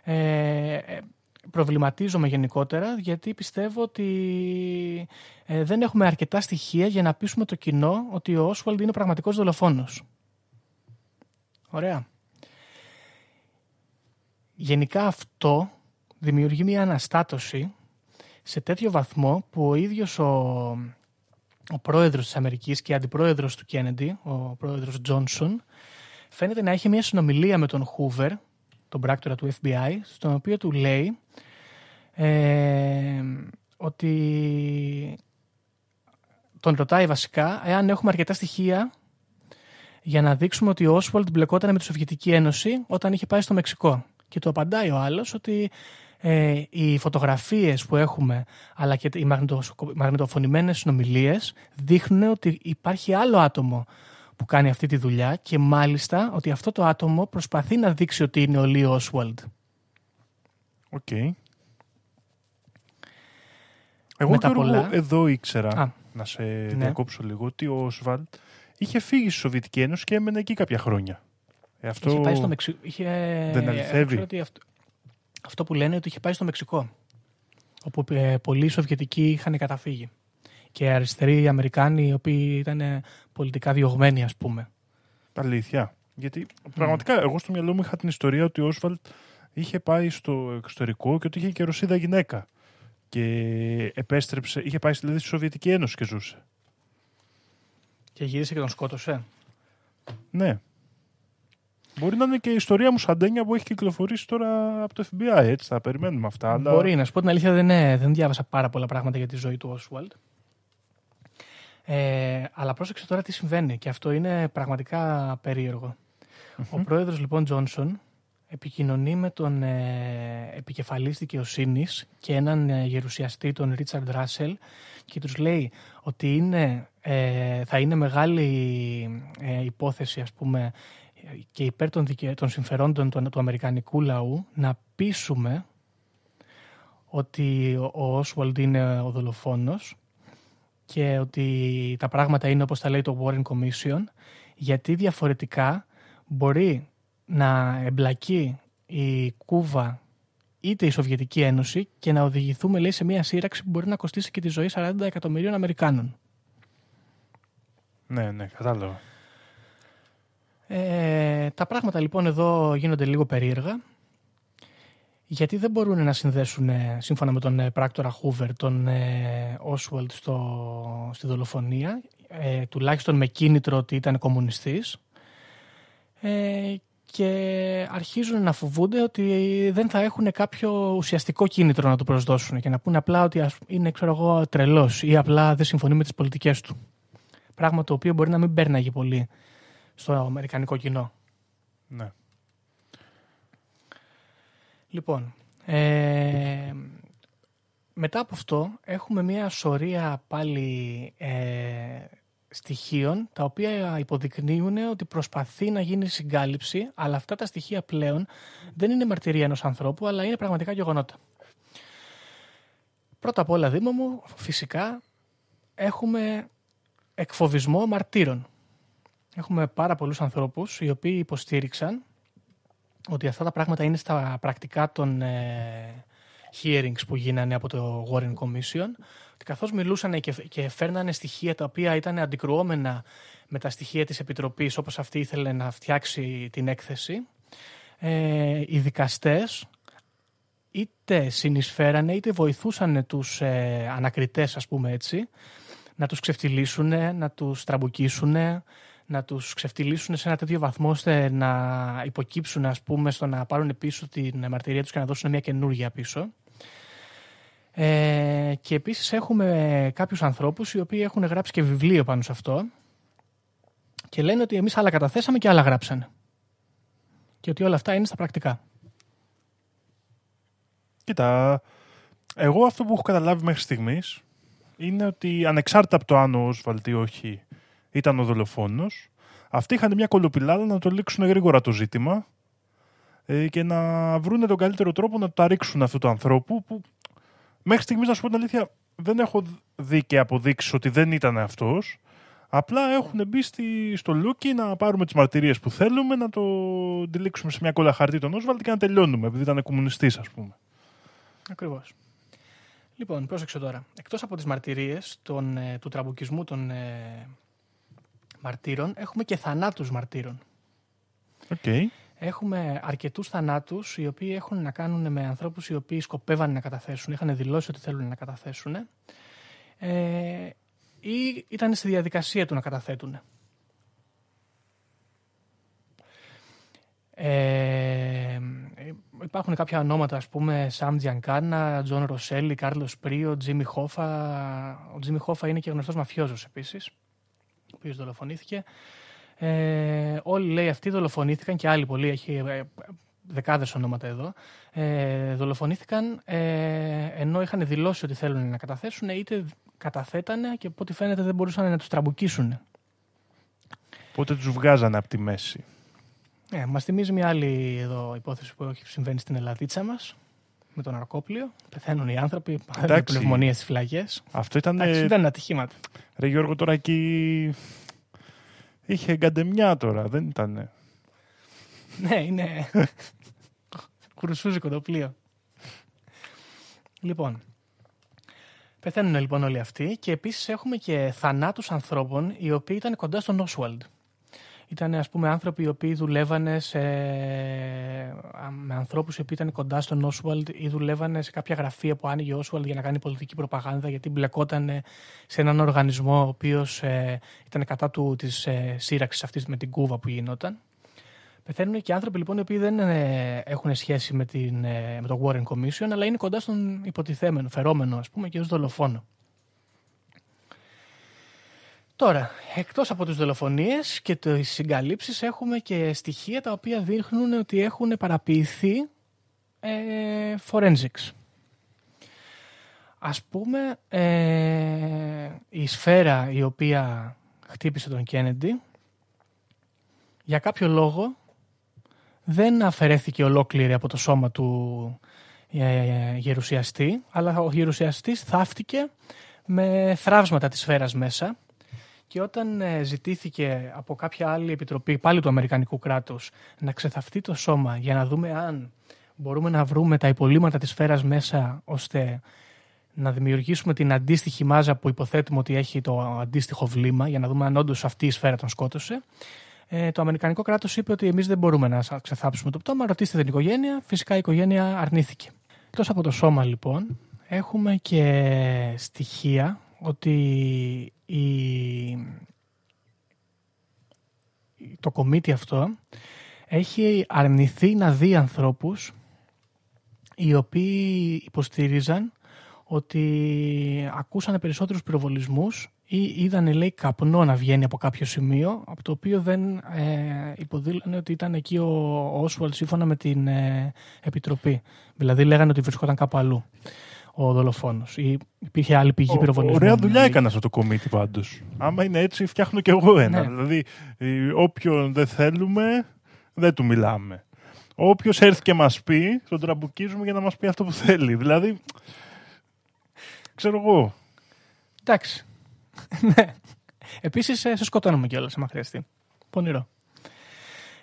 ε, ε, προβληματίζομαι γενικότερα γιατί πιστεύω ότι ε, δεν έχουμε αρκετά στοιχεία για να πείσουμε το κοινό ότι ο Όσουαλντ είναι ο πραγματικός δολοφόνος. Ωραία. Γενικά αυτό δημιουργεί μια αναστάτωση σε τέτοιο βαθμό που ο ίδιος ο, ο πρόεδρος της Αμερικής και αντιπρόεδρος του Κέννεντι, ο πρόεδρος Τζόνσον, φαίνεται να έχει μια συνομιλία με τον Χούβερ, τον πράκτορα του FBI, στον οποίο του λέει ε, ότι τον ρωτάει βασικά εάν έχουμε αρκετά στοιχεία για να δείξουμε ότι ο Όσβολτ μπλεκόταν με τη Σοβιετική Ένωση όταν είχε πάει στο Μεξικό. Και του απαντάει ο άλλος ότι ε, οι φωτογραφίες που έχουμε αλλά και οι μαγνητοφωνημένες συνομιλίες δείχνουν ότι υπάρχει άλλο άτομο που κάνει αυτή τη δουλειά και μάλιστα ότι αυτό το άτομο προσπαθεί να δείξει ότι είναι ο Λί Όσουαλντ. Οκ. Εγώ τα Γιώργο, πολλά- εδώ ήξερα, Α, να σε ναι. διακόψω λίγο, ότι ο Όσβαλτ είχε φύγει στη Σοβιετική Ένωση και έμενε εκεί κάποια χρόνια. Ε, αυτό... Είχε πάει στο Μεξικό. Είχε... Δεν αληθεύει. ξέρω ότι αυτό... αυτό που λένε ότι είχε πάει στο Μεξικό. Όπου ε, πολλοί Σοβιετικοί είχαν καταφύγει. Και αριστεροί Αμερικάνοι, οι οποίοι ήταν ε, πολιτικά διωγμένοι, ας πούμε. Αλήθεια. Γιατί πραγματικά εγώ στο μυαλό μου είχα την ιστορία ότι ο Όσβαλτ είχε πάει στο εξωτερικό και ότι είχε και Ρωσίδα γυναίκα. Και επέστρεψε, είχε πάει δηλαδή στη Σοβιετική Ένωση και ζούσε. Και γύρισε και τον σκότωσε. Ναι. Μπορεί να είναι και η ιστορία μου σαντένια που έχει κυκλοφορήσει τώρα από το FBI, έτσι θα περιμένουμε αυτά. Αλλά... Μπορεί, να σου πω την αλήθεια, δεν, ε, δεν διάβασα πάρα πολλά πράγματα για τη ζωή του Όσουαλτ. Ε, αλλά πρόσεξε τώρα τι συμβαίνει και αυτό είναι πραγματικά περίεργο. Ο πρόεδρος λοιπόν Τζόνσον επικοινωνεί με τον ε, επικεφαλής δικαιοσύνης και έναν ε, γερουσιαστή, τον Ρίτσαρντ Ράσελ και τους λέει ότι είναι, ε, θα είναι μεγάλη ε, υπόθεση ας πούμε και υπέρ των, δικαι... των συμφερόντων του, του αμερικανικού λαού να πείσουμε ότι ο Όσουαλντ είναι ο δολοφόνος και ότι τα πράγματα είναι όπως τα λέει το Warren Commission γιατί διαφορετικά μπορεί να εμπλακεί η Κούβα είτε η Σοβιετική Ένωση και να οδηγηθούμε λέει, σε μια σύραξη που μπορεί να κοστίσει και τη ζωή 40 εκατομμυρίων Αμερικάνων. Ναι, ναι, κατάλαβα. Ε, τα πράγματα λοιπόν εδώ γίνονται λίγο περίεργα γιατί δεν μπορούν να συνδέσουν ε, σύμφωνα με τον ε, πράκτορα Χούβερ τον ε, Όσουαλτ στο, στη δολοφονία ε, τουλάχιστον με κίνητρο ότι ήταν κομμουνιστής ε, και αρχίζουν να φοβούνται ότι δεν θα έχουν κάποιο ουσιαστικό κίνητρο να του προσδώσουν και να πούνε απλά ότι ας- είναι ξέρω εγώ τρελός ή απλά δεν συμφωνεί με τις πολιτικές του. Πράγμα το οποίο μπορεί να μην πέρναγε πολύ στο αμερικανικό κοινό. Ναι. Λοιπόν, ε, μετά από αυτό έχουμε μια σωρία πάλι ε, στοιχείων τα οποία υποδεικνύουν ότι προσπαθεί να γίνει συγκάλυψη αλλά αυτά τα στοιχεία πλέον δεν είναι μαρτυρία ενός ανθρώπου αλλά είναι πραγματικά γεγονότα. Πρώτα απ' όλα Δήμο μου φυσικά έχουμε εκφοβισμό μαρτύρων. Έχουμε πάρα πολλούς ανθρώπους οι οποίοι υποστήριξαν ότι αυτά τα πράγματα είναι στα πρακτικά των ε, hearings που γίνανε από το Warren Commission. Ότι καθώς μιλούσαν και, και φέρνανε στοιχεία τα οποία ήταν αντικρουόμενα με τα στοιχεία της Επιτροπής όπως αυτή ήθελε να φτιάξει την έκθεση ε, οι δικαστές είτε συνεισφέρανε είτε βοηθούσαν τους ε, ανακριτές ας πούμε έτσι να τους ξεφτυλίσουν, να τους τραμπουκίσουν, να τους ξεφτυλίσουν σε ένα τέτοιο βαθμό ώστε να υποκύψουν ας πούμε στο να πάρουν πίσω την μαρτυρία τους και να δώσουν μια καινούργια πίσω. Ε, και επίσης έχουμε κάποιους ανθρώπους οι οποίοι έχουν γράψει και βιβλίο πάνω σε αυτό και λένε ότι εμείς άλλα καταθέσαμε και άλλα γράψανε. Και ότι όλα αυτά είναι στα πρακτικά. Κοίτα, εγώ αυτό που έχω καταλάβει μέχρι στιγμής είναι ότι ανεξάρτητα από το αν ο Όσβαλτ ή όχι ήταν ο δολοφόνος, αυτοί είχαν μια κολοπηλάδα να το λήξουν γρήγορα το ζήτημα ε, και να βρουν τον καλύτερο τρόπο να το ρίξουν αυτού του ανθρώπου που μέχρι στιγμής να σου πω την αλήθεια δεν έχω δει και αποδείξεις ότι δεν ήταν αυτός Απλά έχουν μπει στη, στο λούκι να πάρουμε τις μαρτυρίες που θέλουμε, να το τυλίξουμε σε μια κόλλα χαρτί τον Όσβαλτ και να τελειώνουμε, επειδή ήταν κομμουνιστής, ας πούμε. Ακριβώς. Λοιπόν, πρόσεξε τώρα. Εκτός από τις μαρτυρίες ε, του τραμπουκισμού των ε, μαρτύρων, έχουμε και θανάτους μαρτύρων. Okay. Έχουμε αρκετούς θανάτους οι οποίοι έχουν να κάνουν με ανθρώπους οι οποίοι σκοπεύαν να καταθέσουν, είχαν δηλώσει ότι θέλουν να καταθέσουν. Ε, ή ήταν στη διαδικασία του να καταθέτουν. Ε, υπάρχουν κάποια ονόματα, ας πούμε, Σαμ Τζιανκάνα, Τζον Ροσέλι, Κάρλος Πρίο, Τζίμι Χόφα. Ο Τζίμι Χόφα είναι και γνωστός μαφιόζος επίσης, ο οποίος δολοφονήθηκε. Ε, όλοι λέει αυτοί δολοφονήθηκαν και άλλοι πολλοί, έχει ε, δεκάδες ονόματα εδώ, ε, δολοφονήθηκαν ε, ενώ είχαν δηλώσει ότι θέλουν να καταθέσουν είτε καταθέτανε και από ό,τι φαίνεται δεν μπορούσαν να τους τραμπουκίσουν. Οπότε τους βγάζανε από τη μέση; Ε, μας θυμίζει μια άλλη εδώ υπόθεση που έχει συμβαίνει στην Ελλαδίτσα μας με τον Αρκόπλιο. Πεθαίνουν οι άνθρωποι, παθαίνουν πνευμονίες στις φυλακές. Αυτό ήταν... Εντάξει, δεν είναι ατυχήματα. Ρε Γιώργο, τώρα εκεί είχε γκαντεμιά τώρα, δεν ήταν. ναι, είναι κουρουσούζικο το πλοίο. Λοιπόν, Πεθαίνουν λοιπόν όλοι αυτοί και επίσης έχουμε και θανάτους ανθρώπων οι οποίοι ήταν κοντά στον Όσουαλντ. Ήταν ας πούμε άνθρωποι οι οποίοι δουλεύανε σε... με ανθρώπους οι οποίοι ήταν κοντά στον Όσουαλντ ή δουλεύανε σε κάποια γραφεία που άνοιγε ο Όσουαλντ για να κάνει πολιτική προπαγάνδα γιατί μπλεκόταν σε έναν οργανισμό ο οποίος ε, ήταν κατά του της ε, σύραξης αυτής με την Κούβα που γινόταν. Πεθαίνουν και άνθρωποι λοιπόν οι οποίοι δεν ε, έχουν σχέση με, την, ε, με το Warren Commission, αλλά είναι κοντά στον υποτιθέμενο, φερόμενο ας πούμε και ως δολοφόνο. Τώρα, εκτός από τις δολοφονίες και τις συγκαλύψεις έχουμε και στοιχεία τα οποία δείχνουν ότι έχουν παραποιηθεί ε, forensics. Ας πούμε, ε, η σφαίρα η οποία χτύπησε τον Κέννεντι, για κάποιο λόγο δεν αφαιρέθηκε ολόκληρη από το σώμα του ε, γερουσιαστή, αλλά ο γερουσιαστής θαύτηκε με θράψματα της σφαίρας μέσα και όταν ε, ζητήθηκε από κάποια άλλη επιτροπή, πάλι του Αμερικανικού κράτους, να ξεθαυτεί το σώμα για να δούμε αν μπορούμε να βρούμε τα υπολείμματα της σφαίρας μέσα ώστε να δημιουργήσουμε την αντίστοιχη μάζα που υποθέτουμε ότι έχει το αντίστοιχο βλήμα για να δούμε αν όντως αυτή η σφαίρα τον σκότωσε ε, το Αμερικανικό κράτος είπε ότι εμείς δεν μπορούμε να ξεθάψουμε το πτώμα. Ρωτήστε την οικογένεια. Φυσικά η οικογένεια αρνήθηκε. Εκτός από το σώμα, λοιπόν, έχουμε και στοιχεία ότι η... το κομίτι αυτό έχει αρνηθεί να δει ανθρώπους οι οποίοι υποστήριζαν ότι ακούσανε περισσότερους πυροβολισμούς ή είδαν λέει καπνό να βγαίνει από κάποιο σημείο από το οποίο δεν ε, υποδήλωνε ότι ήταν εκεί ο Όσουαλτ σύμφωνα με την ε, Επιτροπή. Δηλαδή λέγανε ότι βρισκόταν κάπου αλλού ο δολοφόνος. Ή υπήρχε άλλη πηγή πυροβολισμού. Ωραία δουλειά έκανα αυτό το κομίτι πάντως. Άμα είναι έτσι, φτιάχνω κι εγώ ένα. Ναι. Δηλαδή, όποιον δεν θέλουμε, δεν του μιλάμε. Όποιος έρθει και μας πει, τον τραμπουκίζουμε για να μας πει αυτό που θέλει. Δηλαδή, ξέρω εγώ. Εντάξει. ναι. Επίσης, ε, σε σκοτώνουμε κιόλας, άμα χρειαστεί. Πονηρό.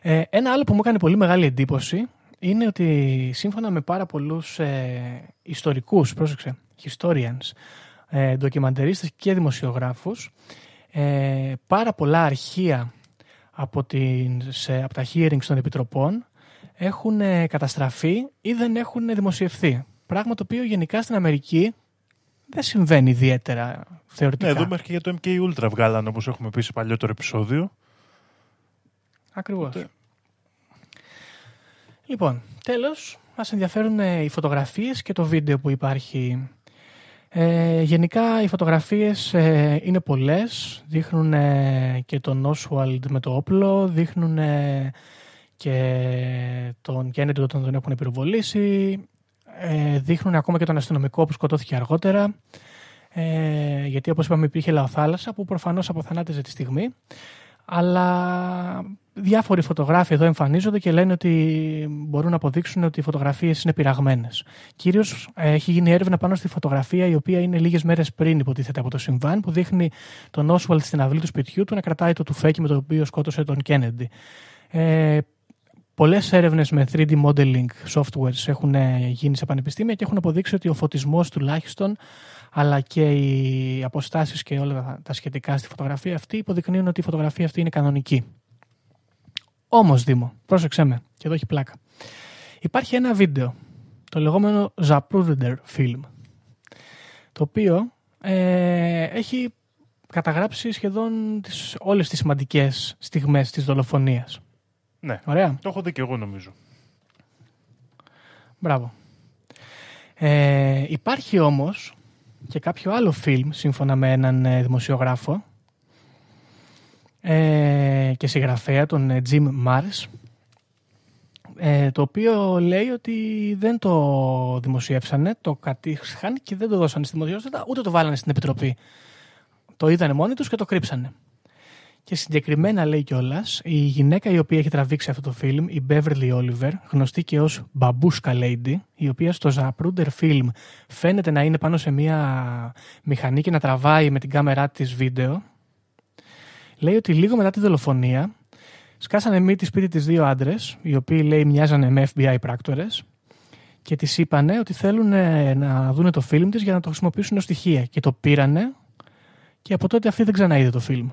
Ε, ένα άλλο που μου έκανε πολύ μεγάλη εντύπωση είναι ότι σύμφωνα με πάρα πολλούς ε, ιστορικούς, πρόσεξε, historians, ε, ντοκιμαντερίστες και δημοσιογράφους, ε, πάρα πολλά αρχεία από, την, σε, από τα hearings των επιτροπών έχουν ε, καταστραφεί ή δεν έχουν δημοσιευθεί. Πράγμα το οποίο γενικά στην Αμερική δεν συμβαίνει ιδιαίτερα θεωρητικά. Ναι, εδώ μέχρι και για το MK Ultra βγάλαν όπως έχουμε πει σε παλιότερο επεισόδιο. Ακριβώς. Οπότε- Λοιπόν, τέλος, μας ενδιαφέρουν ε, οι φωτογραφίες και το βίντεο που υπάρχει. Ε, γενικά οι φωτογραφίες ε, είναι πολλές, δείχνουν ε, και τον Oswald με το όπλο, δείχνουν ε, και τον Kennedy όταν τον έχουν πυροβολήσει, ε, δείχνουν ακόμα και τον αστυνομικό που σκοτώθηκε αργότερα, ε, γιατί όπως είπαμε υπήρχε λαοθάλασσα που προφανώς αποθανάτιζε τη στιγμή, αλλά διάφοροι φωτογράφοι εδώ εμφανίζονται και λένε ότι μπορούν να αποδείξουν ότι οι φωτογραφίες είναι πειραγμένες. Κυρίως ε, έχει γίνει έρευνα πάνω στη φωτογραφία η οποία είναι λίγες μέρες πριν υποτίθεται από το συμβάν που δείχνει τον Όσουαλτ στην αυλή του σπιτιού του να κρατάει το τουφέκι με το οποίο σκότωσε τον Κέννεντι. Ε, Πολλές έρευνες με 3D modeling softwares έχουν ε, γίνει σε πανεπιστήμια και έχουν αποδείξει ότι ο φωτισμός τουλάχιστον αλλά και οι αποστάσεις και όλα τα- τα σχετικά στη φωτογραφία αυτή υποδεικνύουν ότι η φωτογραφία αυτή είναι κανονική. Όμως, Δήμο, πρόσεξέ με, και εδώ έχει πλάκα. Υπάρχει ένα βίντεο, το λεγόμενο Zapruder Film, το οποίο ε, έχει καταγράψει σχεδόν τις, όλες τις σημαντικές στιγμές της δολοφονίας. Ναι, Ωραία. το έχω δει και εγώ νομίζω. Μπράβο. Ε, υπάρχει όμως και κάποιο άλλο φιλμ, σύμφωνα με έναν ε, δημοσιογράφο ε, και συγγραφέα, τον ε, Jim Mars, ε, το οποίο λέει ότι δεν το δημοσιεύσανε, το κατήχαν και δεν το δώσανε στη δημοσιότητα, ούτε το βάλανε στην Επιτροπή. Το είδανε μόνοι τους και το κρύψανε. Και συγκεκριμένα λέει κιόλας, η γυναίκα η οποία έχει τραβήξει αυτό το φιλμ, η Beverly Oliver, γνωστή και ως Babushka Lady, η οποία στο Zapruder film φαίνεται να είναι πάνω σε μια μηχανή και να τραβάει με την κάμερά της βίντεο, λέει ότι λίγο μετά τη δολοφονία σκάσανε μύτη σπίτι της δύο άντρες, οι οποίοι λέει μοιάζανε με FBI πράκτορες, και της είπανε ότι θέλουν ε, να δούνε το φιλμ της για να το χρησιμοποιήσουν ως στοιχεία. Και το πήρανε και από τότε αυτή δεν ξαναείδε το φιλμ.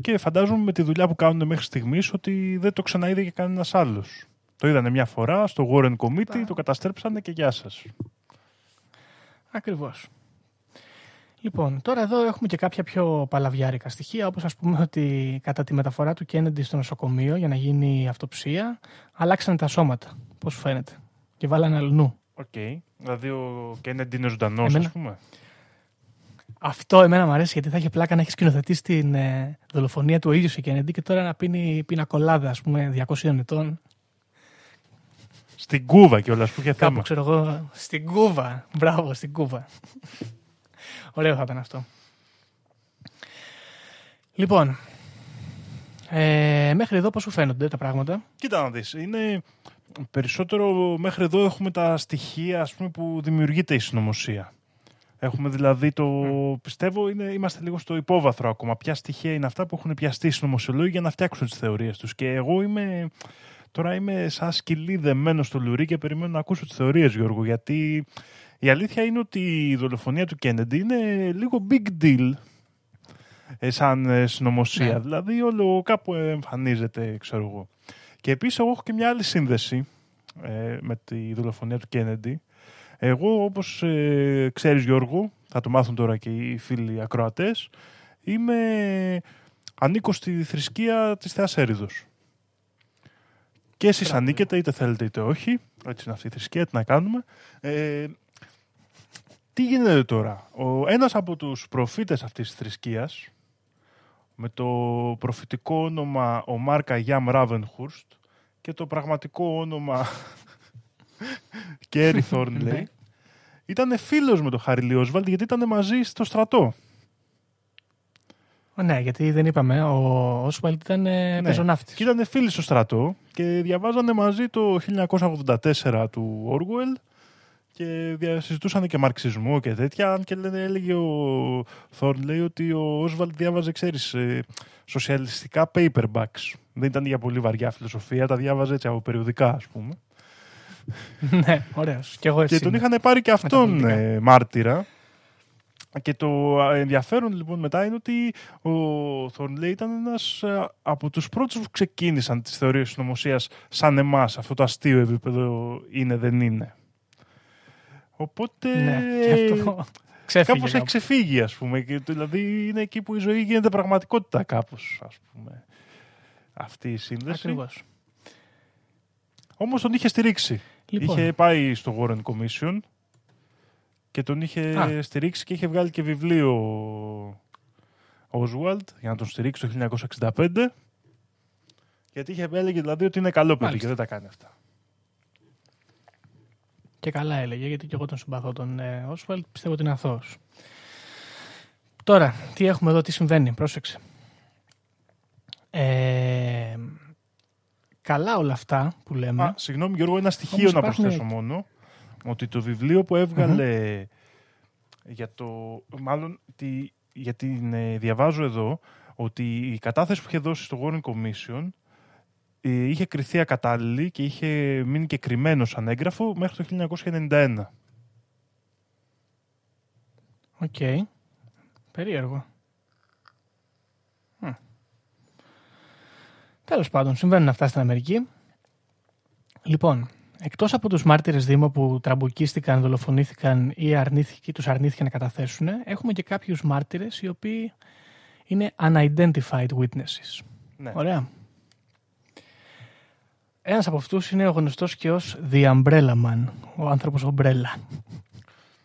Και φαντάζομαι με τη δουλειά που κάνουν μέχρι στιγμής ότι δεν το ξαναείδε και κανένας άλλος. Το είδανε μια φορά στο Warren Committee, το καταστρέψανε και γεια σας. Ακριβώς. Λοιπόν, τώρα εδώ έχουμε και κάποια πιο παλαβιάρικα στοιχεία, όπως ας πούμε ότι κατά τη μεταφορά του Κέννεντι στο νοσοκομείο για να γίνει αυτοψία, αλλάξαν τα σώματα, πώς σου φαίνεται, και βάλανε αλλού. Οκ. Δηλαδή ο Κέννεντι είναι ζωντανός, Εμένα- ας πούμε. Αυτό εμένα μου αρέσει γιατί θα έχει πλάκα να έχει σκηνοθετήσει την ε, δολοφονία του ο ίδιος ο Κέννεντι και τώρα να πίνει πίνα κολάδα, ας πούμε, 200 ετών. Στην Κούβα κιόλας που είχε Κάπου θέμα. ξέρω εγώ, στην Κούβα. Μπράβο, στην Κούβα. Ωραίο θα ήταν αυτό. Λοιπόν, ε, μέχρι εδώ πώς σου φαίνονται τα πράγματα; Κοίτα να δεις, είναι περισσότερο μέχρι εδώ έχουμε τα στοιχεία ας πούμε, που δημιουργείται η συνωμοσία. Έχουμε δηλαδή το, πιστεύω είναι, είμαστε λίγο στο υπόβαθρο ακόμα. Ποια στοιχεία είναι αυτά που έχουν πιαστεί οι συνωμοσιολόγοι για να φτιάξουν τις θεωρίες τους. Και εγώ είμαι, τώρα είμαι σαν σκυλί δεμένο στο λουρί και περιμένω να ακούσω τις θεωρίες Γιώργο. Γιατί η αλήθεια είναι ότι η δολοφονία του Κέννεντι είναι λίγο big deal ε, σαν ε, συνωμοσία. Ναι. Δηλαδή όλο κάπου εμφανίζεται, ξέρω εγώ. Και επίσης εγώ έχω και μια άλλη σύνδεση ε, με τη δολοφονία του Κέννεντι. Εγώ όπως ε, ξέρεις Γιώργο, θα το μάθουν τώρα και οι φίλοι ακροατές, είμαι ανήκω στη θρησκεία της Θεάς Έριδος. Και εσείς Μπράβο. ανήκετε είτε θέλετε είτε όχι, έτσι είναι αυτή η θρησκεία, τι να κάνουμε. Ε, τι γίνεται τώρα; Ο, ένας από τους προφήτες αυτής της θρησκείας, με το προφητικό όνομα ο Μάρκα Γιάμ Ράβενχουρστ και το πραγματικό όνομα Κέρι Θόρνλεϊ, Ναι. ήταν φίλος με τον Χάρι Λιόσβαλτ γιατί ήταν μαζί στο στρατό. Ω, Ναι, γιατί δεν είπαμε, ο Όσουαλτ ήταν ε, Ναι. πεζοναύτης. Και ήταν φίλοι στο στρατό και διαβάζανε μαζί το 1984 του Όργουελ και δια- συζητούσαν και μαρξισμό και τέτοια. Αν και λένε, έλεγε ο Θόρν λέει ότι ο Όσβαλτ διάβαζε, ξέρεις, ε, σοσιαλιστικά paperbacks. Δεν ήταν για πολύ βαριά φιλοσοφία, τα διάβαζε έτσι από περιοδικά, ας πούμε. ναι, ωραίος. Και εγώ έτσι. Και τον είμαι. είχαν πάρει και αυτόν πολιτικά. ε, μάρτυρα. Και το ενδιαφέρον λοιπόν μετά είναι ότι ο Θορνλέι ήταν ένας ε, από τους πρώτους που ξεκίνησαν τις θεωρίες συνωμοσίας σαν εμάς. Αυτό το αστείο επίπεδο είναι δεν είναι. Οπότε Ναι, και αυτό. Ξέφυγε κάπως έχει κάπου. ξεφύγει, ας πούμε. Και, δηλαδή είναι εκεί που η ζωή γίνεται πραγματικότητα κάπως, ας πούμε. Αυτή η σύνδεση. Ακριβώς. Όμως τον είχε στηρίξει. Λοιπόν. Είχε πάει στο Warren Commission και τον είχε Α. στηρίξει και είχε βγάλει και βιβλίο ο Oswald για να τον στηρίξει το 1965. Γιατί είχε έλεγε δηλαδή ότι είναι καλό παιδί Μάλιστα. και δεν τα κάνει αυτά. Και καλά έλεγε, γιατί και εγώ τον συμπαθώ τον ε, Όσβαλτ, πιστεύω ότι είναι αθώος. Τώρα, τι έχουμε εδώ, τι συμβαίνει, πρόσεξε. Ε, καλά όλα αυτά που λέμε. Α, συγγνώμη Γιώργο, ένα στοιχείο Όμως να υπάρχουν- προσθέσω μόνο. Ότι το βιβλίο που εβγαλε για το... Μάλλον τη, γιατί την διαβάζω εδώ ότι η κατάθεση που είχε δώσει στο Warren Commission ε, είχε κριθεί ακατάλληλη και είχε μείνει και κρυμμένος σαν έγγραφο μέχρι το 1991. Οκ. Περίεργο. Μ. Τέλος πάντων, συμβαίνουν αυτά στην Αμερική. Λοιπόν, εκτός από τους μάρτυρες Δήμο που τραμπουκίστηκαν, δολοφονήθηκαν ή αρνήθηκε, τους αρνήθηκαν να καταθέσουν, έχουμε και κάποιους μάρτυρες οι οποίοι είναι unidentified witnesses. Ναι. Ωραία. Ένας από αυτούς είναι ο γνωστός και ως The Umbrella Man, ο άνθρωπος ομπρέλα.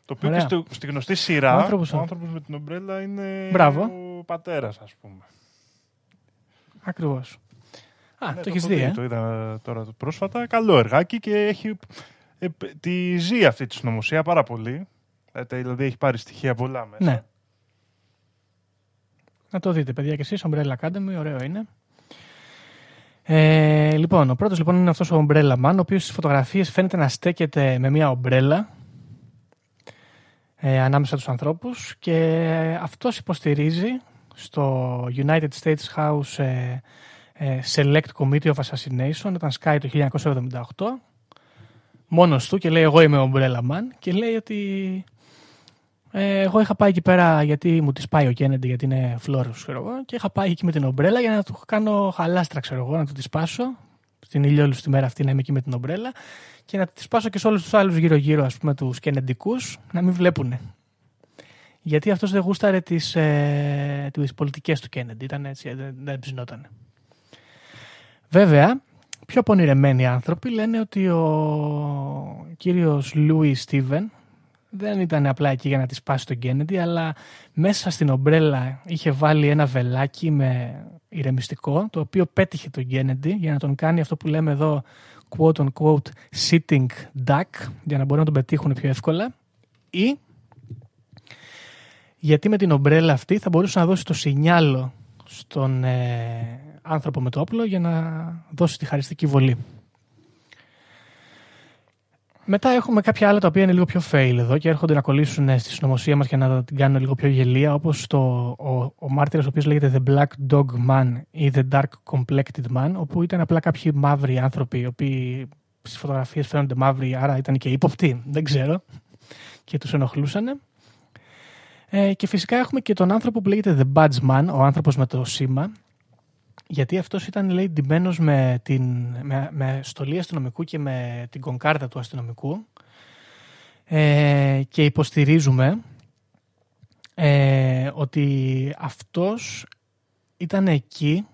Το οποίο Ωραία. και στο, στη γνωστή σειρά, Ο ο άνθρωπος- άνθρωπος, με την ομπρέλα είναι Μπράβο. ο πατέρας, ας πούμε. Ακριβώς. Α, Ναι, το έχεις έχω δει, ε; Το είδα τώρα πρόσφατα. Καλό εργάκι και έχει, ε, π- τη ζει αυτή τη συνωμοσία πάρα πολύ. Ε, τα- Δηλαδή έχει πάρει στοιχεία πολλά μέσα. Ναι. Να το δείτε, παιδιά, και εσείς, Umbrella Academy, ωραίο είναι. Ε, λοιπόν, ο πρώτος λοιπόν είναι αυτός ο Umbrella Man, ο οποίος στις φωτογραφίες φαίνεται να στέκεται με μια ομπρέλα ε, ανάμεσα τους ανθρώπους και αυτός υποστηρίζει στο United States House ε, ε, Select Committee of Assassination όταν σκάει το 1978 μόνος του και λέει εγώ είμαι ο Umbrella Man και λέει ότι ε, εγώ είχα πάει εκεί πέρα γιατί μου τη πάει ο Κέννεντι γιατί είναι φλόρος ξέρω εγώ και είχα πάει εκεί με την ομπρέλα για να του κάνω χαλάστρα ξέρω εγώ να του τη σπάσω στην ηλιόλουστη τη μέρα αυτή να είμαι εκεί με την ομπρέλα και να τη σπάσω και σε όλους τους άλλους γύρω γύρω ας πούμε τους Κέννεντικούς να μην βλέπουνε. Γιατί αυτός δεν γούσταρε τις, ε, τις πολιτικές του Κέννεντι, ήταν έτσι, ε, δεν, δεν ψινότανε. Βέβαια, πιο πονηρεμένοι άνθρωποι λένε ότι ο κύριος Λούι Στίβεν δεν ήταν απλά εκεί για να τη σπάσει τον Κέννεντι, αλλά μέσα στην ομπρέλα είχε βάλει ένα βελάκι με ηρεμιστικό, το οποίο πέτυχε τον Κέννεντι για να τον κάνει αυτό που λέμε εδώ quote unquote sitting duck, για να μπορούν να τον πετύχουν πιο εύκολα. Ή γιατί με την ομπρέλα αυτή θα μπορούσε να δώσει το σινιάλο στον ε, άνθρωπο με το όπλο για να δώσει τη χαριστική βολή. Μετά έχουμε κάποια άλλα τα οποία είναι λίγο πιο fail εδώ και έρχονται να κολλήσουν ε, στη συνωμοσία μας για να την κάνουν λίγο πιο γελία όπως το, ο, ο μάρτυρας ο οποίος λέγεται The Black Dog Man ή The Dark Complected Man όπου ήταν απλά κάποιοι μαύροι άνθρωποι οι οποίοι στις φωτογραφίες φαίνονται μαύροι άρα ήταν και ύποπτοι, δεν ξέρω και τους ενοχλούσαν. Ε, και φυσικά έχουμε και τον άνθρωπο που λέγεται The Badge Man, ο άνθρωπος με το σήμα γιατί αυτός ήταν λέει ντυμένος με, την, με, με στολή αστυνομικού και με την κονκάρτα του αστυνομικού. Ε, και υποστηρίζουμε ε, ότι αυτός ήταν εκεί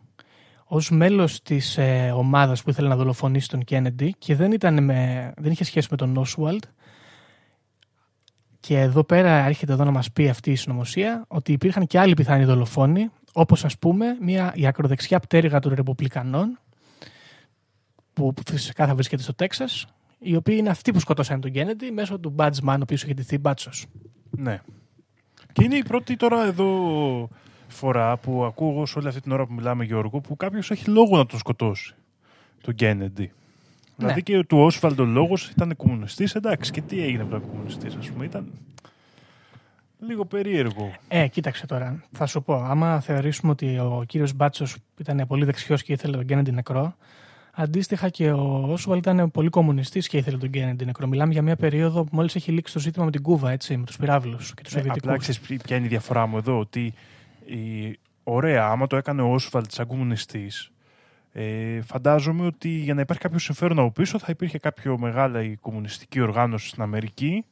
ως μέλος της ε, ομάδας που ήθελε να δολοφονήσει τον Κέννεντι και δεν, ήταν με, δεν είχε σχέση με τον Όσουαλτ και εδώ πέρα έρχεται εδώ να μας πει αυτή η συνωμοσία ότι υπήρχαν και άλλοι πιθανοί δολοφόνοι όπως ας πούμε μια, η ακροδεξιά πτέρυγα των Ρεπουμπλικανών που φυσικά θα βρίσκεται στο Τέξας οι οποίοι είναι αυτοί που σκοτώσαν τον Κέννεντι μέσω του Μπάτσμαν ο οποίος είχε ντυθεί μπάτσος. Ναι. Και είναι η πρώτη τώρα εδώ φορά που ακούω σε όλη αυτή την ώρα που μιλάμε Γιώργο που κάποιος έχει λόγο να τον σκοτώσει. Τον Κέννεντι. Δηλαδή και του Όσφαλντ ο λόγος ήταν κομμουνιστής. Εντάξει, και τι έγινε από τον κομμουνιστής, ας πούμε. Ήταν λίγο περίεργο. Ε, κοίταξε τώρα. Θα σου πω, άμα θεωρήσουμε ότι ο κύριος Μπάτσος ήταν πολύ δεξιός και ήθελε τον Κέννεντι νεκρό, αντίστοιχα και ο Όσουαλ ήταν πολύ κομμουνιστής και ήθελε τον Κέννεντι νεκρό. Μιλάμε για μια περίοδο που μόλις έχει λήξει το ζήτημα με την Κούβα, έτσι, με τους πυράβλους και τους Ε, Σοβιετικούς. απλά ξέρεις ποια- ποια είναι η διαφορά μου εδώ, ότι η... ωραία, άμα το έκανε ο Όσβαλτ σαν κομμουνιστής, ε, φαντάζομαι ότι για να υπάρχει κάποιο συμφέρον από πίσω θα υπήρχε κάποιο μεγάλη κομμουνιστική οργάνωση στην Αμερική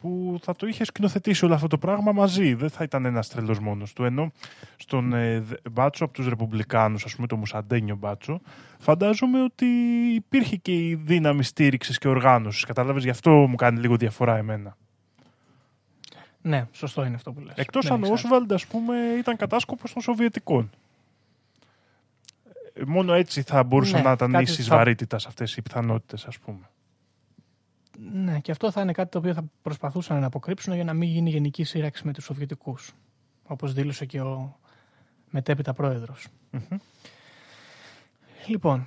που θα το είχε σκηνοθετήσει όλο αυτό το πράγμα μαζί. Δεν θα ήταν ένας τρελός μόνος του. Ενώ στον ε, Δε- Μπάτσο από τους Ρεπουμπλικάνους, ας πούμε, το Μουσαντένιο Μπάτσο, φαντάζομαι ότι υπήρχε και η δύναμη στήριξης και οργάνωσης. Κατάλαβες, γι' αυτό μου κάνει λίγο διαφορά εμένα. Ναι, σωστό είναι αυτό που λες. Εκτός Δεν αν ο έχεις Όσβαλντ, ας πούμε, ήταν κατάσκοπος των Σοβιετικών. Ε, Μόνο έτσι θα μπορούσε Ναι, να ήταν κάτι ίσης θα- βαρύτητας σε αυτές οι πιθανότητες, ας πούμε. Ναι, και αυτό θα είναι κάτι το οποίο θα προσπαθούσαν να αποκρύψουν για να μην γίνει γενική σύραξη με τους Σοβιετικούς. Όπως δήλωσε και ο μετέπειτα πρόεδρος. Μμμ. Λοιπόν,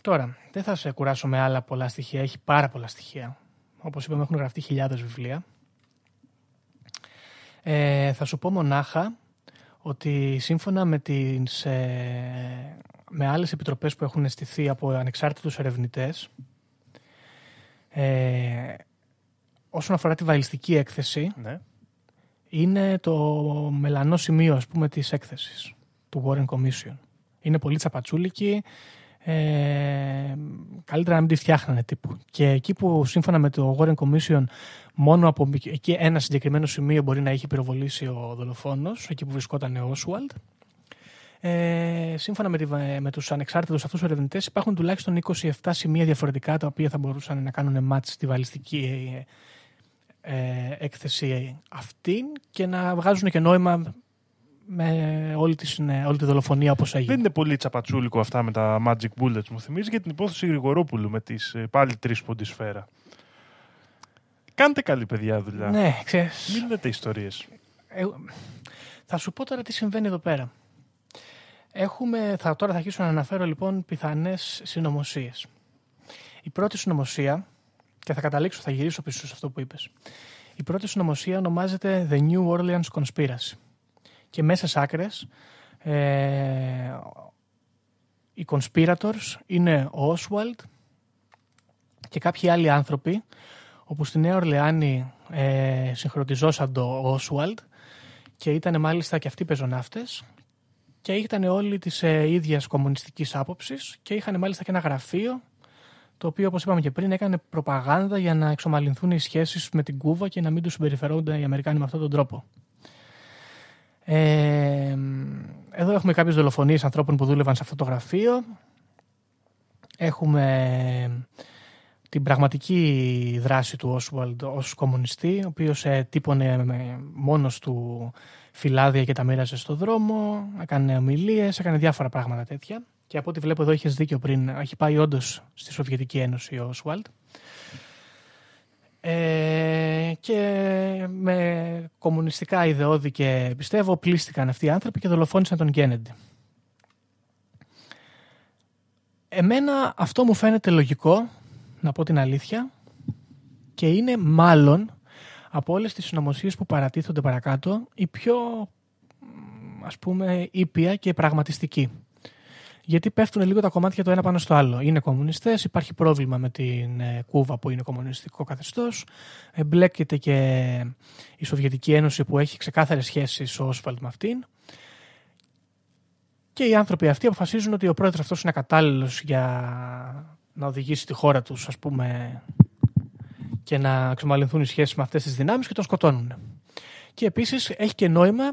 τώρα, δεν θα σε κουράσω με άλλα πολλά στοιχεία. Έχει πάρα πολλά στοιχεία. Όπως είπαμε, έχουν γραφτεί χιλιάδες βιβλία. Ε, θα σου πω μονάχα ότι σύμφωνα με, τις, ε, με άλλες επιτροπές που έχουν στηθεί από ανεξάρτητους ερευνητές, ε, όσον αφορά τη βαλιστική έκθεση, Ναι. είναι το μελανό σημείο ας πούμε της έκθεσης του Warren Commission. Είναι πολύ τσαπατσούλικη, ε, καλύτερα να μην τη φτιάχνανε τύπου. Και εκεί που σύμφωνα με το Warren Commission μόνο από εκεί ένα συγκεκριμένο σημείο μπορεί να έχει πυροβολήσει ο δολοφόνος, εκεί που βρισκόταν ο Oswald, ε, σύμφωνα με, τη, με τους ανεξάρτητους αυτούς ερευνητές υπάρχουν τουλάχιστον 27 σημεία διαφορετικά τα οποία θα μπορούσαν να κάνουν μάτς στη βαλιστική ε, ε, έκθεση αυτή και να βγάζουν και νόημα με όλη τη, συνε- όλη τη δολοφονία όπως έγινε. Δεν είναι πολύ τσαπατσούλικο αυτά με τα Magic Bullets. Μου θυμίζει για την υπόθεση Γρηγορόπουλου με τις ε, πάλι τρεις ποντισφαίρα. Κάντε καλή παιδιά δουλειά. Ναι, ξέρεις, Μην λέτε ιστορίες. ε, θα σου πω τώρα τι συμβαίνει εδώ πέρα. Έχουμε, θα, τώρα θα αρχίσω να αναφέρω λοιπόν πιθανές συνωμοσίες. Η πρώτη συνωμοσία, και θα καταλήξω, θα γυρίσω πίσω σε αυτό που είπες. Η πρώτη συνωμοσία ονομάζεται The New Orleans Conspiracy. Και μέσα σ' άκρες, ε, οι conspirators είναι ο Oswald και κάποιοι άλλοι άνθρωποι, όπου στη Νέα Ορλεάνη ε, συγχρονιζόσαν το Oswald και ήταν μάλιστα και αυτοί πεζοναύτες και ήταν όλοι της ε, ίδιας κομμουνιστικής άποψης και είχαν μάλιστα και ένα γραφείο το οποίο όπως είπαμε και πριν έκανε προπαγάνδα για να εξομαλυνθούν οι σχέσεις με την Κούβα και να μην τους συμπεριφερόνται οι Αμερικάνοι με αυτόν τον τρόπο. Ε, εδώ έχουμε κάποιες δολοφονίες ανθρώπων που δούλευαν σε αυτό το γραφείο. Έχουμε την πραγματική δράση του Όσουαλντ ως κομμουνιστή, ο οποίος ε, τύπωνε με, μόνος του φυλάδια και τα μοίραζε στο δρόμο, έκανε ομιλίες, έκανε διάφορα πράγματα τέτοια. Και από ό,τι βλέπω εδώ έχεις δίκιο πριν, έχει πάει όντως στη Σοβιετική Ένωση ο Όσουαλντ. Ε, και με κομμουνιστικά ιδεώδη και πιστεύω πλήστηκαν αυτοί οι άνθρωποι και δολοφόνησαν τον Κέννεντι. Εμένα αυτό μου φαίνεται λογικό, να πω την αλήθεια, και είναι μάλλον από όλες τις συνωμοσίες που παρατίθονται παρακάτω η πιο μ, ας πούμε ήπια και πραγματιστική. Γιατί πέφτουν λίγο τα κομμάτια το ένα πάνω στο άλλο. Είναι κομμουνιστές, υπάρχει πρόβλημα με την ε, Κούβα που είναι κομμουνιστικό καθεστώς, εμπλέκεται και η Σοβιετική Ένωση που έχει ξεκάθαρες σχέσεις ο Όσβαλτ με αυτήν και οι άνθρωποι αυτοί αποφασίζουν ότι ο πρόεδρος αυτός είναι κατάλληλος για να οδηγήσει τη χώρα τους ας πούμε και να εξομαλυνθούν οι σχέσεις με αυτές τις δυνάμεις και τον σκοτώνουν. Και επίσης έχει και νόημα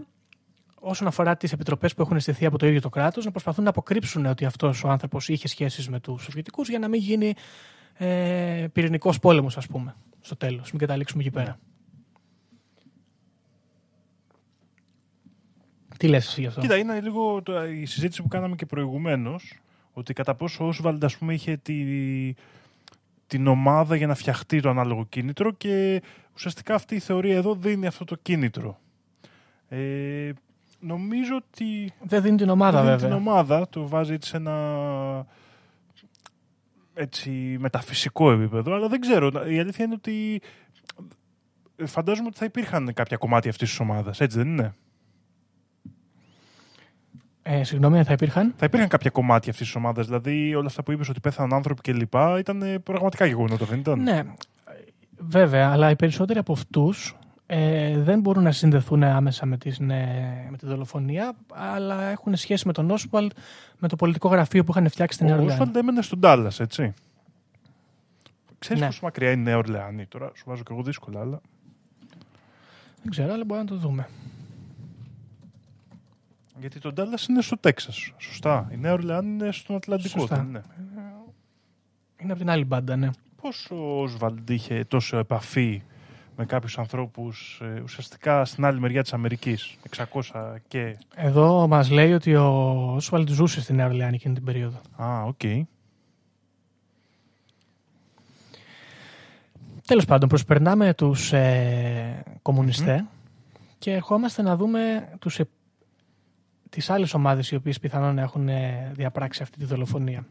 όσον αφορά τις επιτροπές που έχουν στηθεί από το ίδιο το κράτος να προσπαθούν να αποκρύψουν ότι αυτός ο άνθρωπος είχε σχέσεις με τους Σοβιετικούς για να μην γίνει ε, πυρηνικός πόλεμος ας πούμε στο τέλος, μην καταλήξουμε εκεί πέρα. Τι λες εσύ γι' αυτό; Κοίτα, είναι λίγο το- η συζήτηση που κάναμε και προηγουμένως. Ότι κατά πόσο ο Όσβαλντ, ας πούμε, είχε τη, την ομάδα για να φτιαχτεί το ανάλογο κίνητρο και ουσιαστικά αυτή η θεωρία εδώ δίνει αυτό το κίνητρο. Ε, νομίζω ότι Δεν δίνει την ομάδα δίνει βέβαια. την ομάδα, το βάζει έτσι σε ένα έτσι μεταφυσικό επίπεδο, αλλά δεν ξέρω. Η αλήθεια είναι ότι φαντάζομαι ότι θα υπήρχαν κάποια κομμάτια αυτής της ομάδας, έτσι δεν είναι; Ε, συγγνώμη, αν θα υπήρχαν. Θα υπήρχαν κάποια κομμάτια αυτής της ομάδας. Δηλαδή, όλα αυτά που είπες ότι πέθαναν άνθρωποι κλπ. ήταν ε, πραγματικά γεγονότα, δεν ήταν; Ναι, βέβαια, αλλά οι περισσότεροι από αυτούς ε, δεν μπορούν να συνδεθούν άμεσα με, τις, ναι, με τη δολοφονία, αλλά έχουν σχέση με τον Όσουαλτ, με το πολιτικό γραφείο που είχαν φτιάξει στην Νέα Ο Ορλεάνη. Όσβαλντ έμενε στον Τάλλας, έτσι. Ξέρεις Ναι. πόσο μακριά είναι η Νέα Ορλεάνη τώρα; Σου βάζω και εγώ δύσκολα, αλλά. Δεν ξέρω, αλλά μπορούμε να το δούμε. Γιατί το Dallas είναι στο Τέξας. Σωστά. Η Νέα Ορλεάν είναι στον Ατλαντικό. Σωστά. δεν είναι; Είναι από την άλλη μπάντα, ναι. Πώς ο Όσβαλντ είχε τόσο επαφή με κάποιους ανθρώπους ε, ουσιαστικά στην άλλη μεριά της Αμερικής. 600 και... Εδώ μας λέει ότι ο Όσβαλντ ζούσε στην Νέα Ορλεάνη εκείνη την περίοδο. Α, οκ. Τέλος πάντων, προσπερνάμε τους ε, κομμουνιστές και ερχόμαστε να δούμε τους, ε, τις άλλες ομάδες οι οποίες πιθανόν έχουν ε, διαπράξει αυτή τη δολοφονία.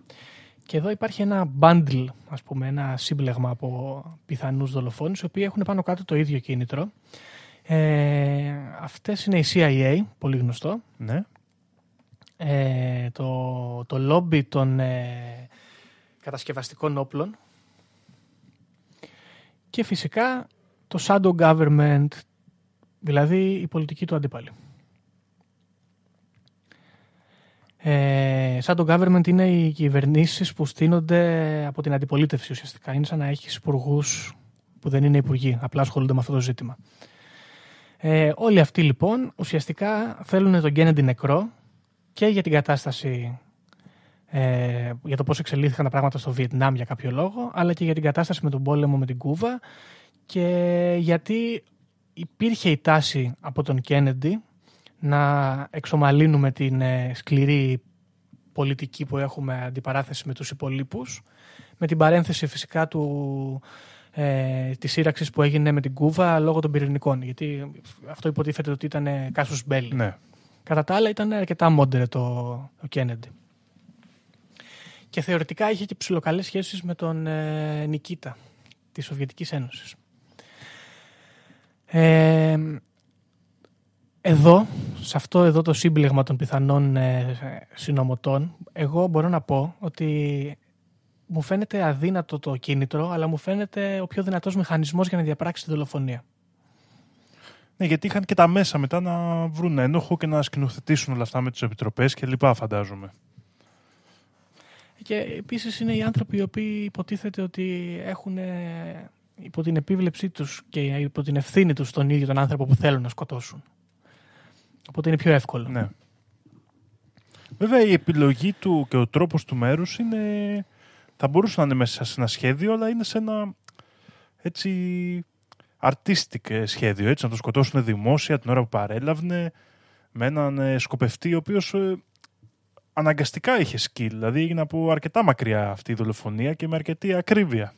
Και εδώ υπάρχει ένα bundle, ας πούμε, ένα σύμπλεγμα από πιθανούς δολοφόνους, οι οποίοι έχουν πάνω κάτω το ίδιο κίνητρο. Ε, αυτές είναι η CIA, πολύ γνωστό. Ναι. Ε, το, το lobby των ε, κατασκευαστικών όπλων και φυσικά το shadow government, δηλαδή η πολιτική του αντίπαλη. Ε, shadow government είναι οι κυβερνήσεις που στείνονται από την αντιπολίτευση ουσιαστικά. Είναι σαν να έχεις υπουργούς που δεν είναι υπουργοί, απλά ασχολούνται με αυτό το ζήτημα. Ε, όλοι αυτοί λοιπόν ουσιαστικά θέλουν τον Kennedy νεκρό και για την κατάσταση ε, για το πώς εξελίχθηκαν τα πράγματα στο Βιετνάμ για κάποιο λόγο, αλλά και για την κατάσταση με τον πόλεμο με την Κούβα και γιατί υπήρχε η τάση από τον Κέννεντι να εξομαλύνουμε την ε, σκληρή πολιτική που έχουμε αντιπαράθεση με τους υπολείπους με την παρένθεση φυσικά του, ε, της σύραξης που έγινε με την Κούβα λόγω των πυρηνικών γιατί αυτό υποτίθεται ότι ήταν κάσους μπέλη. ναι. Κατά τα άλλα ήταν αρκετά μόντερε το, ο Κέννεντι. Και θεωρητικά είχε και ψηλοκαλές σχέσεις με τον ε, Νικίτα της Σοβιετικής Ένωσης. Ε, εδώ, σε αυτό εδώ το σύμπλεγμα των πιθανών ε, συνομωτών, εγώ μπορώ να πω ότι μου φαίνεται αδύνατο το κίνητρο, αλλά μου φαίνεται ο πιο δυνατός μηχανισμός για να διαπράξει τη δολοφονία. ναι, γιατί είχαν και τα μέσα μετά να βρουν ένοχο και να σκηνοθετήσουν όλα αυτά με τις επιτροπές και λοιπά φαντάζομαι. Και επίσης είναι οι άνθρωποι οι οποίοι υποτίθεται ότι έχουν ε, υπό την επίβλεψή τους και υπό την ευθύνη τους τον ίδιο τον άνθρωπο που θέλουν να σκοτώσουν. Οπότε είναι πιο εύκολο. Ναι. Βέβαια η επιλογή του και ο τρόπος του μέρους είναι... Θα μπορούσε να είναι μέσα σε ένα σχέδιο, αλλά είναι σε ένα έτσι artistic σχέδιο, έτσι, να το σκοτώσουν δημόσια την ώρα που παρέλαβνε με έναν ε, σκοπευτή ο οποίος ε, αναγκαστικά είχε skill, δηλαδή έγινε από αρκετά μακριά αυτή η δολοφονία και με αρκετή ακρίβεια.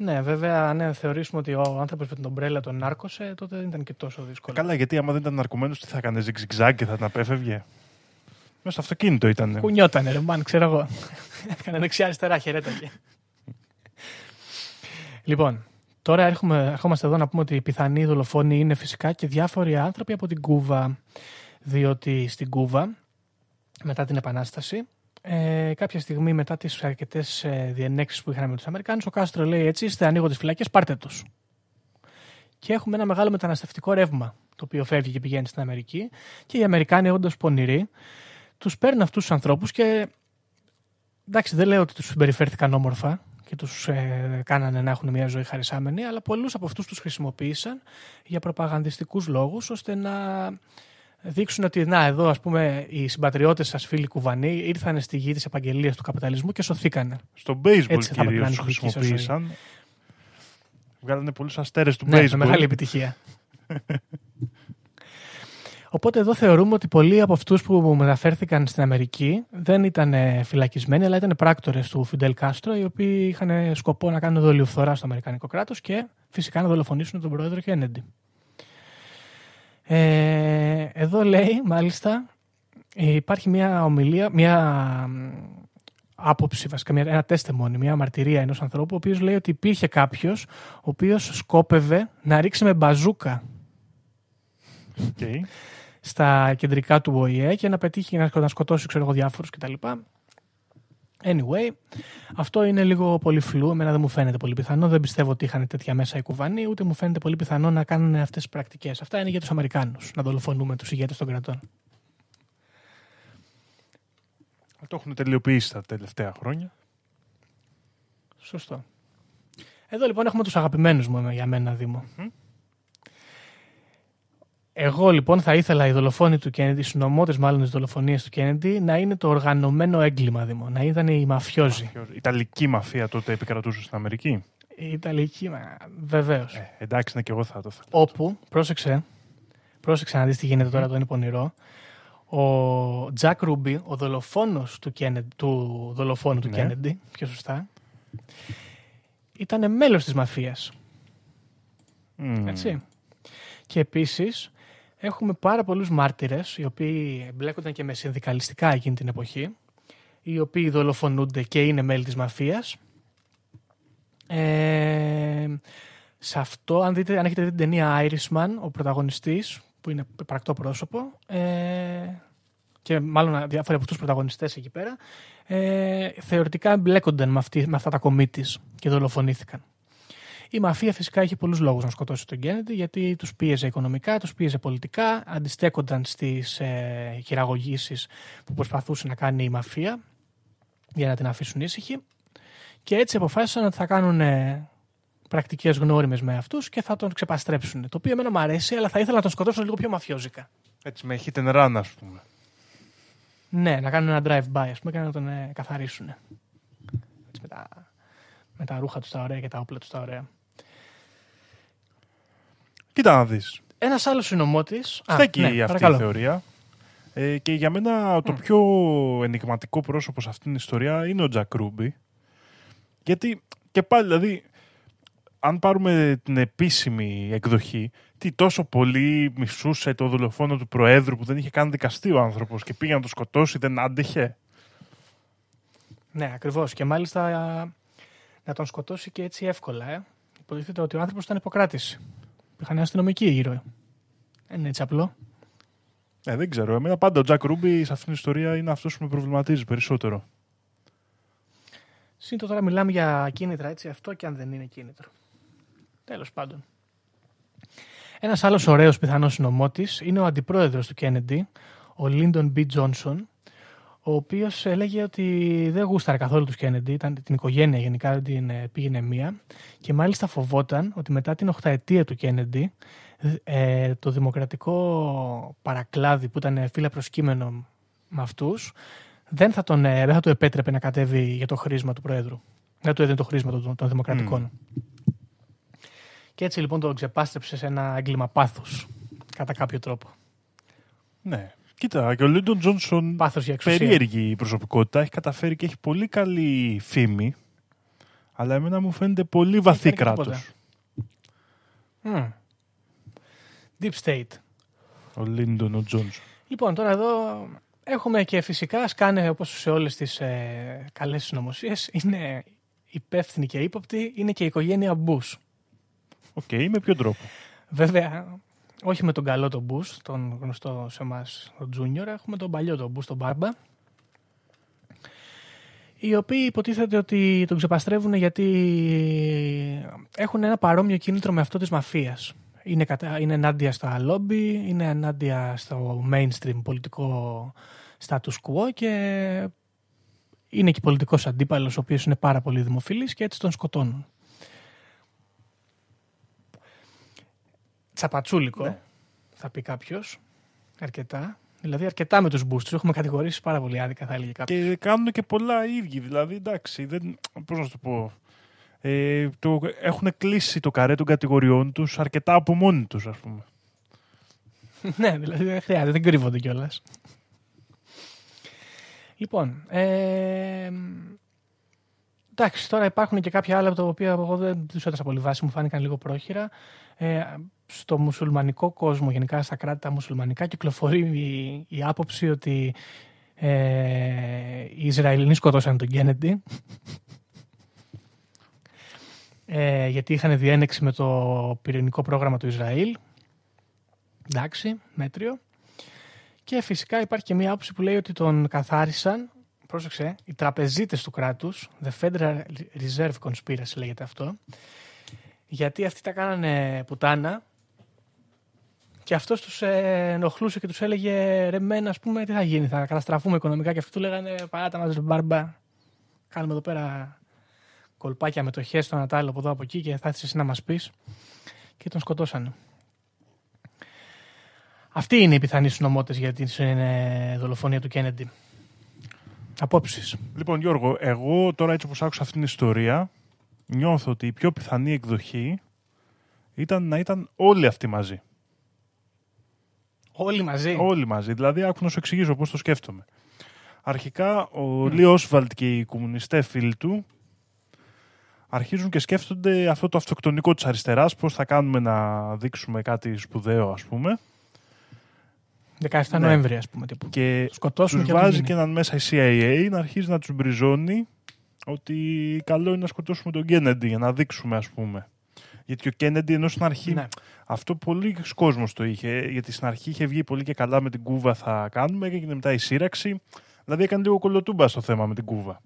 Ναι, βέβαια, αν θεωρήσουμε ότι ο άνθρωπος με την ομπρέλα τον νάρκωσε, τότε δεν ήταν και τόσο δύσκολο. Καλά, γιατί άμα δεν ήταν ναρκωμένος τι θα έκανε, ζιγ-ζιγ και θα την απέφευγε; Μέσα στο αυτοκίνητο ήταν. Κουνιότανε, ρε μαν, ξέρω εγώ. Έκανε δεξιά-αριστερά, χαιρέταγε. λοιπόν, τώρα έρχομαι, ερχόμαστε εδώ να πούμε ότι οι πιθανοί δολοφόνοι είναι φυσικά και διάφοροι άνθρωποι από την Κούβα. Διότι στην Κούβα, μετά την Επανάσταση, ε, κάποια στιγμή μετά τις αρκετές ε, διενέξεις που είχαν με τους Αμερικάνους, ο Κάστρο λέει έτσι, είστε ανοίγω τις φυλακές, πάρτε τους. Και έχουμε ένα μεγάλο μεταναστευτικό ρεύμα, το οποίο φεύγει και πηγαίνει στην Αμερική. Και οι Αμερικάνοι, όντω πονηροί, τους παίρνουν αυτούς τους ανθρώπους και εντάξει, δεν λέω ότι τους συμπεριφέρθηκαν όμορφα και τους ε, κάνανε να έχουν μια ζωή χαρισάμενη, αλλά πολλούς από αυτούς τους χρησιμοποίησαν για προπαγανδιστικούς λόγους, ώστε να δείξουν ότι να, εδώ ας πούμε οι συμπατριώτες σας φίλοι κουβανοί ήρθαν στη γη της επαγγελίας του καπιταλισμού και σωθήκανε. Στο baseball Έτσι θα έπρεπε να κυρίως είναι η δική σας χρησιμοποίησαν. Βγάλανε πολλούς αστέρες του Ναι, baseball. με μεγάλη επιτυχία. Οπότε εδώ θεωρούμε ότι πολλοί από αυτούς που μεταφέρθηκαν στην Αμερική δεν ήταν ε, φυλακισμένοι, αλλά ήταν πράκτορες του Φιντέλ Κάστρο, οι οποίοι είχαν σκοπό να κάνουν δολιοφθορά στο Αμερικανικό κράτος και φυσικά να δολοφονήσουν τον πρόεδρο Κέννεντι. Ε, εδώ λέει, μάλιστα, ε, υπάρχει μια ομιλία, μια μ, άποψη, βασικά μια, ένα testimony, μια μαρτυρία ενός ανθρώπου, ο οποίος λέει ότι υπήρχε κάποιος ο οποίος σκόπευε να ρίξει με μπαζούκα Οκ. στα κεντρικά του ΟΗΕ και να πετύχει να σκο- να σκοτώσει ξέρω εγώ, διάφορους κτλ. Anyway, αυτό είναι λίγο πολύ φλου. Εμένα δεν μου φαίνεται πολύ πιθανό. Δεν πιστεύω ότι είχαν τέτοια μέσα οι Κουβανοί, ούτε μου φαίνεται πολύ πιθανό να κάνουν αυτές τις πρακτικές. Αυτά είναι για τους Αμερικάνους, να δολοφονούμε τους ηγέτες των κρατών. Το έχουν τελειοποιήσει τα τελευταία χρόνια. Σωστό. Εδώ λοιπόν έχουμε τους αγαπημένους μου για μένα, Δήμο. Εγώ λοιπόν θα ήθελα οι δολοφόνοι του Κέννιντι, οι συνομότε μάλλον τη δολοφονία του Κέννιντι, να είναι το οργανωμένο έγκλημα, Δήμο. Να ήταν οι μαφιόζοι. Η Ιταλική μαφία τότε επικρατούσε στην Αμερική; Η Ιταλική, βεβαίως. Ε, εντάξει, ναι, και εγώ θα το θέλω. Όπου, πρόσεξε, πρόσεξε να δεις τι γίνεται τώρα, το είναι πονηρό. Ο Τζακ Ρούμπι, ο δολοφόνος του, Κέννεντι, του δολοφόνου του Ναι. Κέννεντι, πιο σωστά, ήταν μέλος της μαφίας. Μμμ. Έτσι. Και επίσης έχουμε πάρα πολλούς μάρτυρες οι οποίοι εμπλέκονταν και με συνδικαλιστικά εκείνη την εποχή οι οποίοι δολοφονούνται και είναι μέλη της μαφίας. Ε, σε αυτό, αν, δείτε, αν έχετε δει την ταινία Irishman, ο πρωταγωνιστής, που είναι πρακτό πρόσωπο, ε, και μάλλον διάφοροι από τους πρωταγωνιστές εκεί πέρα, ε, θεωρητικά εμπλέκονταν με, αυτή, με αυτά τα κομίτης και δολοφονήθηκαν. Η μαφία φυσικά είχε πολλούς λόγους να σκοτώσει τον Κέννεντι γιατί τους πίεζε οικονομικά, τους πίεζε πολιτικά, αντιστέκονταν στις ε, χειραγωγήσεις που προσπαθούσε να κάνει η μαφία για να την αφήσουν ήσυχη και έτσι αποφάσισαν ότι θα κάνουν ε, πρακτικές γνώριμες με αυτούς και θα τον ξεπαστρέψουν. Το οποίο εμένα μου αρέσει, αλλά θα ήθελα να τον σκοτώσουν λίγο πιο μαφιόζικα. Έτσι με hit and run, ας πούμε. Ναι, να κάνουν ένα drive-by, ας πούμε, και να τον ε, καθαρίσουν. Έτσι, με, τα, με τα ρούχα τους τα ωραία και τα όπλα τους τα ωραία. Κοίτα να δεις. Ένας άλλος συνομότης... Α, Στέκει ναι, αυτή παρακαλώ. η θεωρία. Ε, και για μένα το πιο ενηγματικό πρόσωπο σε αυτήν την ιστορία είναι ο Τζακ Ρούμπι. Γιατί και πάλι, δηλαδή, αν πάρουμε την επίσημη εκδοχή, τι τόσο πολύ μισούσε το δολοφόνο του Προέδρου που δεν είχε καν δικαστεί ο άνθρωπος και πήγε να το σκοτώσει, δεν άντεχε. Ναι, ακριβώς. Και μάλιστα α, να τον σκοτώσει και έτσι εύκολα. Ε. Υποτίθεται ότι ο άνθρωπος ήταν υποκράτηση. Είχαν αστυνομικοί γύρω. Δεν είναι έτσι απλό. Ε, δεν ξέρω. Εμένα πάντα ο Τζακ Ρούμπι σε αυτήν την ιστορία είναι αυτός που με προβληματίζει περισσότερο. Σύντο τώρα μιλάμε για κίνητρα, έτσι, αυτό και αν δεν είναι κίνητρο. Τέλος πάντων. Ένας άλλος ωραίος πιθανός συνομότης είναι ο αντιπρόεδρος του Kennedy, ο Lyndon B. Johnson, ο οποίος έλεγε ότι δεν γούσταρε καθόλου τους Kennedy, ήταν την οικογένεια γενικά, δεν την ε, πήγαινε μία και μάλιστα φοβόταν ότι μετά την οχταετία του Kennedy ε, το δημοκρατικό παρακλάδι που ήταν φύλλα προσκύμενο με αυτούς δεν θα, τον, ε, δεν θα του επέτρεπε να κατέβει για το χρήσμα του Προέδρου. Δεν του έδινε το χρήσμα των, των δημοκρατικών. Και έτσι λοιπόν τον ξεπάστρεψε σε ένα έγκλημα πάθους, κατά κάποιο τρόπο. Ναι. Κοίτα, και ο Λίντον Τζόνσον Πάθος για εξουσία. περίεργη προσωπικότητα. Έχει καταφέρει και έχει πολύ καλή φήμη. Αλλά εμένα μου φαίνεται πολύ βαθύ φέρει και κράτος. τίποτα. Μμ. Deep State. Ο Λίντον ο Τζόνσον. Λοιπόν, τώρα εδώ έχουμε και φυσικά σκάνε όπως σε όλες τις ε, καλές συνωμοσίες. Είναι υπεύθυνοι και ύποπτοι, είναι και η οικογένεια Bush. OK, με ποιον τρόπο; Βέβαια, όχι με τον καλό τον Bush, τον γνωστό σε εμάς τον Junior, έχουμε τον παλιό τον Bush, τον Μπάρμπα. Οι οποίοι υποτίθεται ότι τον ξεπαστρεύουν γιατί έχουν ένα παρόμοιο κίνητρο με αυτό της μαφίας. Είναι, κατα... είναι ενάντια στα λόμπι, είναι ενάντια στο mainstream πολιτικό status quo και είναι και πολιτικός αντίπαλος ο οποίος είναι πάρα πολύ δημοφιλής και έτσι τον σκοτώνουν. Τσαπατσούλικο, Ναι. θα πει κάποιος. Αρκετά. Δηλαδή, αρκετά με τους boosts. Του έχουμε κατηγορήσει πάρα πολύ άδικα, θα έλεγε κάποιος. Και κάνουν και πολλά οι ίδιοι. Δηλαδή, εντάξει, δεν, πώς να σου το πω. Ε, το, έχουν κλείσει το καρέ των κατηγοριών τους αρκετά από μόνοι τους, ας πούμε. ναι, δηλαδή δεν χρειάζεται, δεν κρύβονται κιόλας. Λοιπόν, ε, εντάξει, τώρα υπάρχουν και κάποια άλλα τα οποία εγώ δεν τους έδωσα πολύ βάση, μου φάνηκαν λίγο πρόχειρα. Ε, στο μουσουλμανικό κόσμο, γενικά στα κράτη τα μουσουλμανικά, κυκλοφορεί η, η άποψη ότι ε, οι Ισραηλινοί σκοτώσαν τον Κέννεντι. Ε, γιατί είχαν διένεξη με το πυρηνικό πρόγραμμα του Ισραήλ. Εντάξει, μέτριο. Και φυσικά υπάρχει και μία άποψη που λέει ότι τον καθάρισαν, πρόσεξε, οι τραπεζίτες του κράτους, The Federal Reserve Conspiracy λέγεται αυτό, γιατί αυτοί τα κάνανε πουτάνα και αυτός τους ε, ενοχλούσε και τους έλεγε ρε μεν, ας πούμε, τι θα γίνει, θα καταστραφούμε οικονομικά και αυτοί του λέγανε παράτα μας ρε μπάρμπα, κάνουμε εδώ πέρα κολπάκια μετοχέ στο Νατάλ από εδώ από εκεί και θα έρθεις εσύ να μας πεις. Και τον σκοτώσανε. Αυτοί είναι οι πιθανοί συνομότε για την ε, δολοφονία του Κέννεντι. Απόψεις. Λοιπόν, Γιώργο, εγώ τώρα έτσι όπως άκουσα αυτήν την ιστορία, νιώθω ότι η πιο πιθανή εκδοχή ήταν να ήταν όλοι αυτοί μαζί. Όλοι μαζί. Όλοι μαζί. Δηλαδή, άκου να σου εξηγήσω πώς το σκέφτομαι. Αρχικά, ο Λί Όσβαλτ και οι κομμουνιστές φίλοι του αρχίζουν και σκέφτονται αυτό το αυτοκτονικό της αριστεράς, πώς θα κάνουμε να δείξουμε κάτι σπουδαίο, ας πούμε. 17 Ναι. Νοέμβρη, ας πούμε. Τύπου. Και Το σκοτώσουμε τους και να το βάζει γίνει. και έναν μέσα η CIA να αρχίζει να τους μπριζώνει ότι καλό είναι να σκοτώσουμε τον Κέννεντι για να δείξουμε ας πούμε. Γιατί ο Κέννεντι ενώ στην αρχή Ναι. αυτό πολλοί κόσμος το είχε γιατί στην αρχή είχε βγει πολύ και καλά με την Κούβα θα κάνουμε έγινε μετά η σύραξη δηλαδή έκανε λίγο κολοτούμπα στο θέμα με την Κούβα.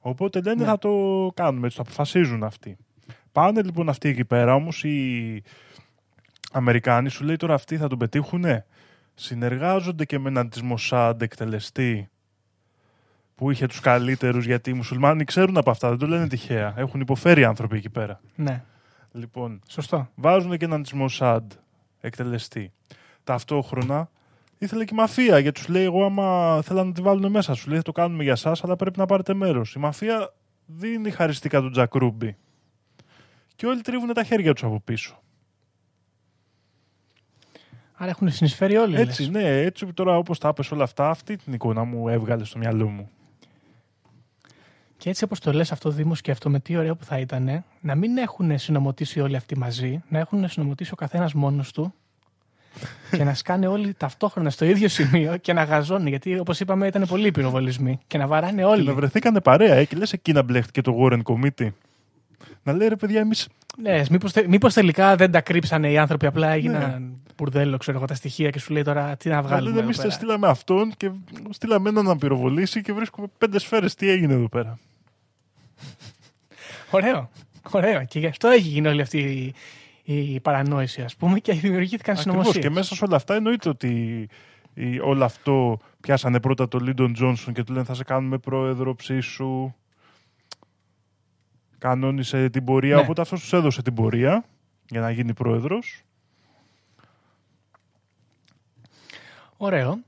Οπότε λένε Ναι. θα το κάνουμε, έτσι το αποφασίζουν αυτοί. Πάνε λοιπόν αυτοί εκεί πέρα όμως οι Αμερικάνοι σου λέει τώρα αυτοί θα τον πετύχουνε συνεργάζονται και με έναν της Μοσάντ εκτελεστή που είχε τους καλύτερους γιατί οι μουσουλμάνοι ξέρουν από αυτά, δεν το λένε τυχαία. Έχουν υποφέρει άνθρωποι εκεί πέρα. ναι. Λοιπόν, Σωστό. βάζουν και έναν της Μοσάντ εκτελεστή. Ταυτόχρονα ήθελε και η μαφία γιατί σου λέει εγώ άμα θέλανε να τη βάλουν μέσα σου λέει θα το κάνουμε για σας αλλά πρέπει να πάρετε μέρος. Η μαφία δίνει χαριστικά του Τζακ Ρούμπι. Και όλοι τρίβουν τα χέρια τους από πίσω. Άρα έχουν συνεισφέρει όλοι. Έτσι, λες. ναι, έτσι τώρα όπως τα είπες όλα αυτά, αυτή την εικόνα μου έβγαλε στο μυαλό μου. Και έτσι όπως το λες αυτό, Δήμος, σκέφτομαι τι ωραίο που θα ήταν να μην έχουν συνομωτήσει όλοι αυτοί μαζί, να έχουν συνομωτήσει ο καθένας μόνος του και να σκάνε όλοι ταυτόχρονα στο ίδιο σημείο και να γαζώνουν. Γιατί όπως είπαμε ήταν πολλοί οι πυροβολισμοί και να βαράνε Και όλοι. να βρεθήκανε παρέα, ε, και λες εκεί να μπλέχτηκε το Warren Committee. Να λέει ρε παιδιά, εμείς Ναι, μήπως, τε- μήπως τελικά δεν τα κρύψανε οι άνθρωποι, απλά έγιναν μπουρδέλο, ξέρω εγώ, τα στοιχεία και σου λέει τώρα τι να να βγάλουμε. λένε εδώ εμείς πέρα. στείλαμε αυτόν και στείλαμε έναν να πυροβολήσει και βρίσκουμε πέντε σφαίρες. Τι έγινε εδώ πέρα; Ωραίο. Ωραίο. Και γι' αυτό έχει γίνει όλη αυτή η, η παρανόηση, ας πούμε, και δημιουργήθηκαν Ακριβώς. συνωμοσίες. Και μέσα σε όλα αυτά εννοείται ότι η- όλο αυτό πιάσανε πρώτα τον Λίντον Τζόνσον και του λένε θα σε κάνουμε πρόεδρο ψήσου. Κανόνισε την πορεία, Ναι. οπότε αυτός τους έδωσε την πορεία για να γίνει πρόεδρος. Ωραίο.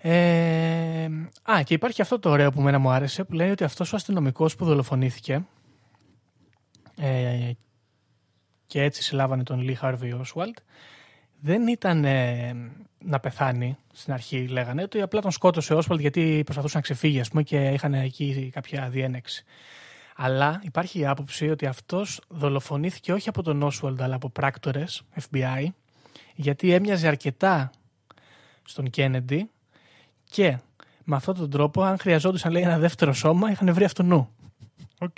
Ε, α, και υπάρχει αυτό το ωραίο που μένα μου άρεσε, που λέει ότι αυτός ο αστυνομικός που δολοφονήθηκε ε, και έτσι συλλάβανε τον Λί Χάρβι Όσουαλτ, δεν ήταν ε, να πεθάνει στην αρχή, λέγανε, ότι απλά τον σκότωσε ο Όσουαλτ γιατί προσπαθούσε να ξεφύγει, ας πούμε, και είχαν εκεί κάποια διένεξη. Αλλά υπάρχει η άποψη ότι αυτός δολοφονήθηκε όχι από τον Όσουαλτ, αλλά από πράκτορες, FBI, γιατί έμοιαζε αρκετά στον Κέννεντι και με αυτόν τον τρόπο, αν χρειαζόντουσαν λέει, ένα δεύτερο σώμα, είχαν βρει αυτουνού. Οκ.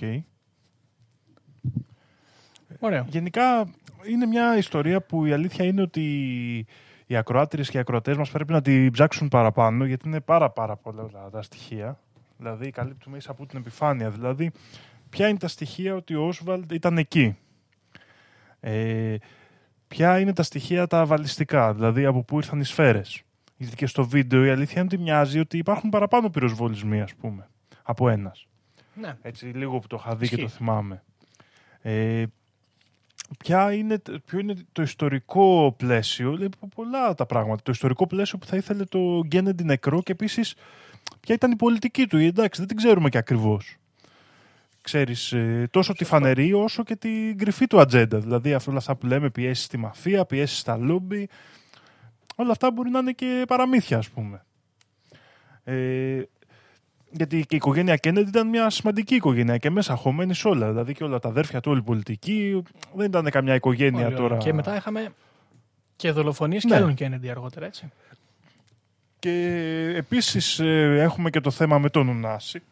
Ωραίο. Γενικά είναι μια ιστορία που η αλήθεια είναι ότι οι ακροάτριες και οι ακροατές μας πρέπει να την ψάξουν παραπάνω γιατί είναι πάρα πάρα πολλά τα στοιχεία. Δηλαδή καλύπτουμε ίσα από την επιφάνεια. Δηλαδή ποια είναι τα στοιχεία ότι ο Όσβαλντ ήταν εκεί; Ε, ποια είναι τα στοιχεία τα βαλιστικά, δηλαδή από πού ήρθαν οι σφαίρες; Γιατί και στο βίντεο η αλήθεια είναι ότι μοιάζει ότι υπάρχουν παραπάνω πυροσβολισμοί ας πούμε από ένας. Ναι. Έτσι, λίγο που το είχα δει και Ισχύει. το θυμάμαι. Ε, ποια είναι, ποιο είναι το ιστορικό πλαίσιο, λέει πο- πολλά τα πράγματα. Το ιστορικό πλαίσιο που θα ήθελε το Γκένεντι νεκρό και επίσης ποια ήταν η πολιτική του. Εντάξει, δεν την ξέρουμε και ακριβώς. Ξέρεις, ε, τόσο τη φανερή όσο και την κρυφή του ατζέντα. Δηλαδή αυτό, όλα αυτά που λέμε, πιέσεις στη μαφία, πιέσεις στα λόμπι. Όλα αυτά μπορεί να είναι και παραμύθια, ας πούμε. Ε, γιατί και η οικογένεια Κέννεντι ήταν μια σημαντική οικογένεια και μέσα χωμένη σε όλα. Δηλαδή και όλα τα αδέρφια του, όλη η πολιτική. Δεν ήταν καμιά οικογένεια Πολύ τώρα. ωραίο. Και μετά είχαμε και δολοφονίες Ναι. και άλλων Κέννεντι αργότερα, έτσι. Και επίσης ε, έχουμε και το θέμα με τον Ουνάση.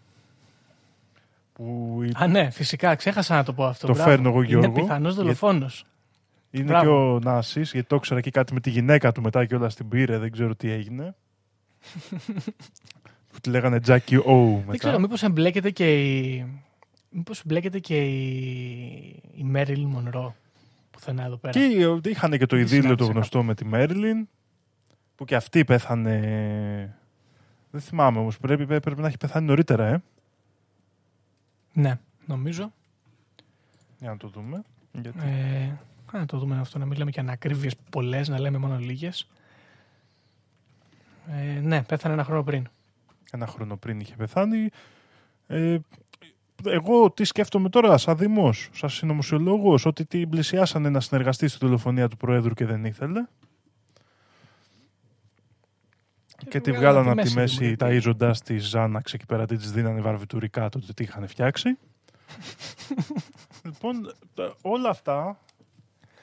Που Α, ναι, φυσικά, ξέχασα να το πω αυτό. Το Μπράβο. φέρνω εγώ, Γιώργο, Είναι πιθανός γιατί- δολοφόνος. είναι Μπράβο. και ο Νάσης, γιατί το ήξερα και κάτι με τη γυναίκα του μετά και όλα στην πήρε, δεν ξέρω τι έγινε. που τη λέγανε Τζάκι Ο μετά. Δεν ξέρω, μήπως εμπλέκεται και η... Μήπως εμπλέκεται και η, η Μέριλ Μονρό πουθενά εδώ πέρα. Και ε, είχαν και το Τι ειδήλιο το συνάντησε γνωστό με τη Μέρλιν, που και αυτή πέθανε... Δεν θυμάμαι όμως, πρέπει, πρέπει να έχει πεθάνει νωρίτερα, ε. Ναι, νομίζω. Για να το δούμε. Γιατί... Ε, να το δούμε αυτό, να μην λέμε και ανακρίβειες πολλές, να λέμε μόνο λίγες. Ε, ναι, πέθανε ένα χρόνο πριν. Ένα χρόνο πριν είχε πεθάνει. Ε, εγώ τι σκέφτομαι τώρα, σαν Δήμο, σαν συνωμοσιολόγος, ότι την πλησιάσανε να συνεργαστεί στη δολοφονία του Προέδρου και δεν ήθελε. Και, τη βγάλαν από τη μέση ταΐζοντάς τη Ζάναξ εκεί πέρα, τη δίνανε βαρβιτουρικά τότε τι είχαν φτιάξει. λοιπόν, τα- όλα αυτά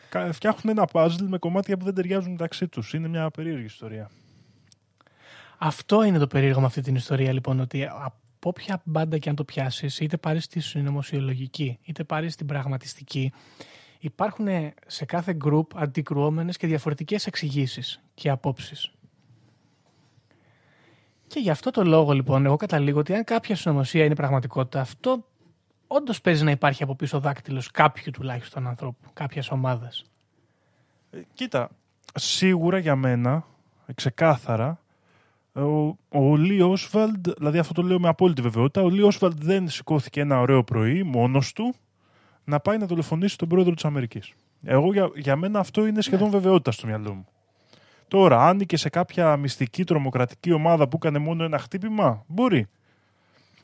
κα- φτιάχνουν ένα puzzle με κομμάτια που δεν ταιριάζουν μεταξύ τους. Είναι μια περίεργη ιστορία. Αυτό είναι το περίεργο με αυτή την ιστορία, λοιπόν, ότι από όποια μπάντα και αν το πιάσεις, είτε πάρεις τη συνωμοσιολογική, είτε πάρεις την πραγματιστική, υπάρχουν σε κάθε group αντικρουόμενες και διαφορετικές εξηγήσεις και απόψεις. Και γι' αυτό το λόγο, λοιπόν, εγώ καταλήγω ότι αν κάποια συνωμοσία είναι πραγματικότητα, αυτό όντως παίζει να υπάρχει από πίσω δάκτυλος κάποιου τουλάχιστον ανθρώπου, κάποιας ομάδας. Ε, κοίτα, σίγουρα για μένα, ε, ξεκάθαρα, ο, ο Λί Όσβαλντ, δηλαδή αυτό το λέω με απόλυτη βεβαιότητα, ο Λί Όσβαλντ δεν σηκώθηκε ένα ωραίο πρωί μόνος του να πάει να δολοφονήσει τον πρόεδρο της Αμερικής. Εγώ για, για μένα αυτό είναι σχεδόν βεβαιότητα στο μυαλό μου. Τώρα, άνοικε σε κάποια μυστική τρομοκρατική ομάδα που έκανε μόνο ένα χτύπημα, μπορεί.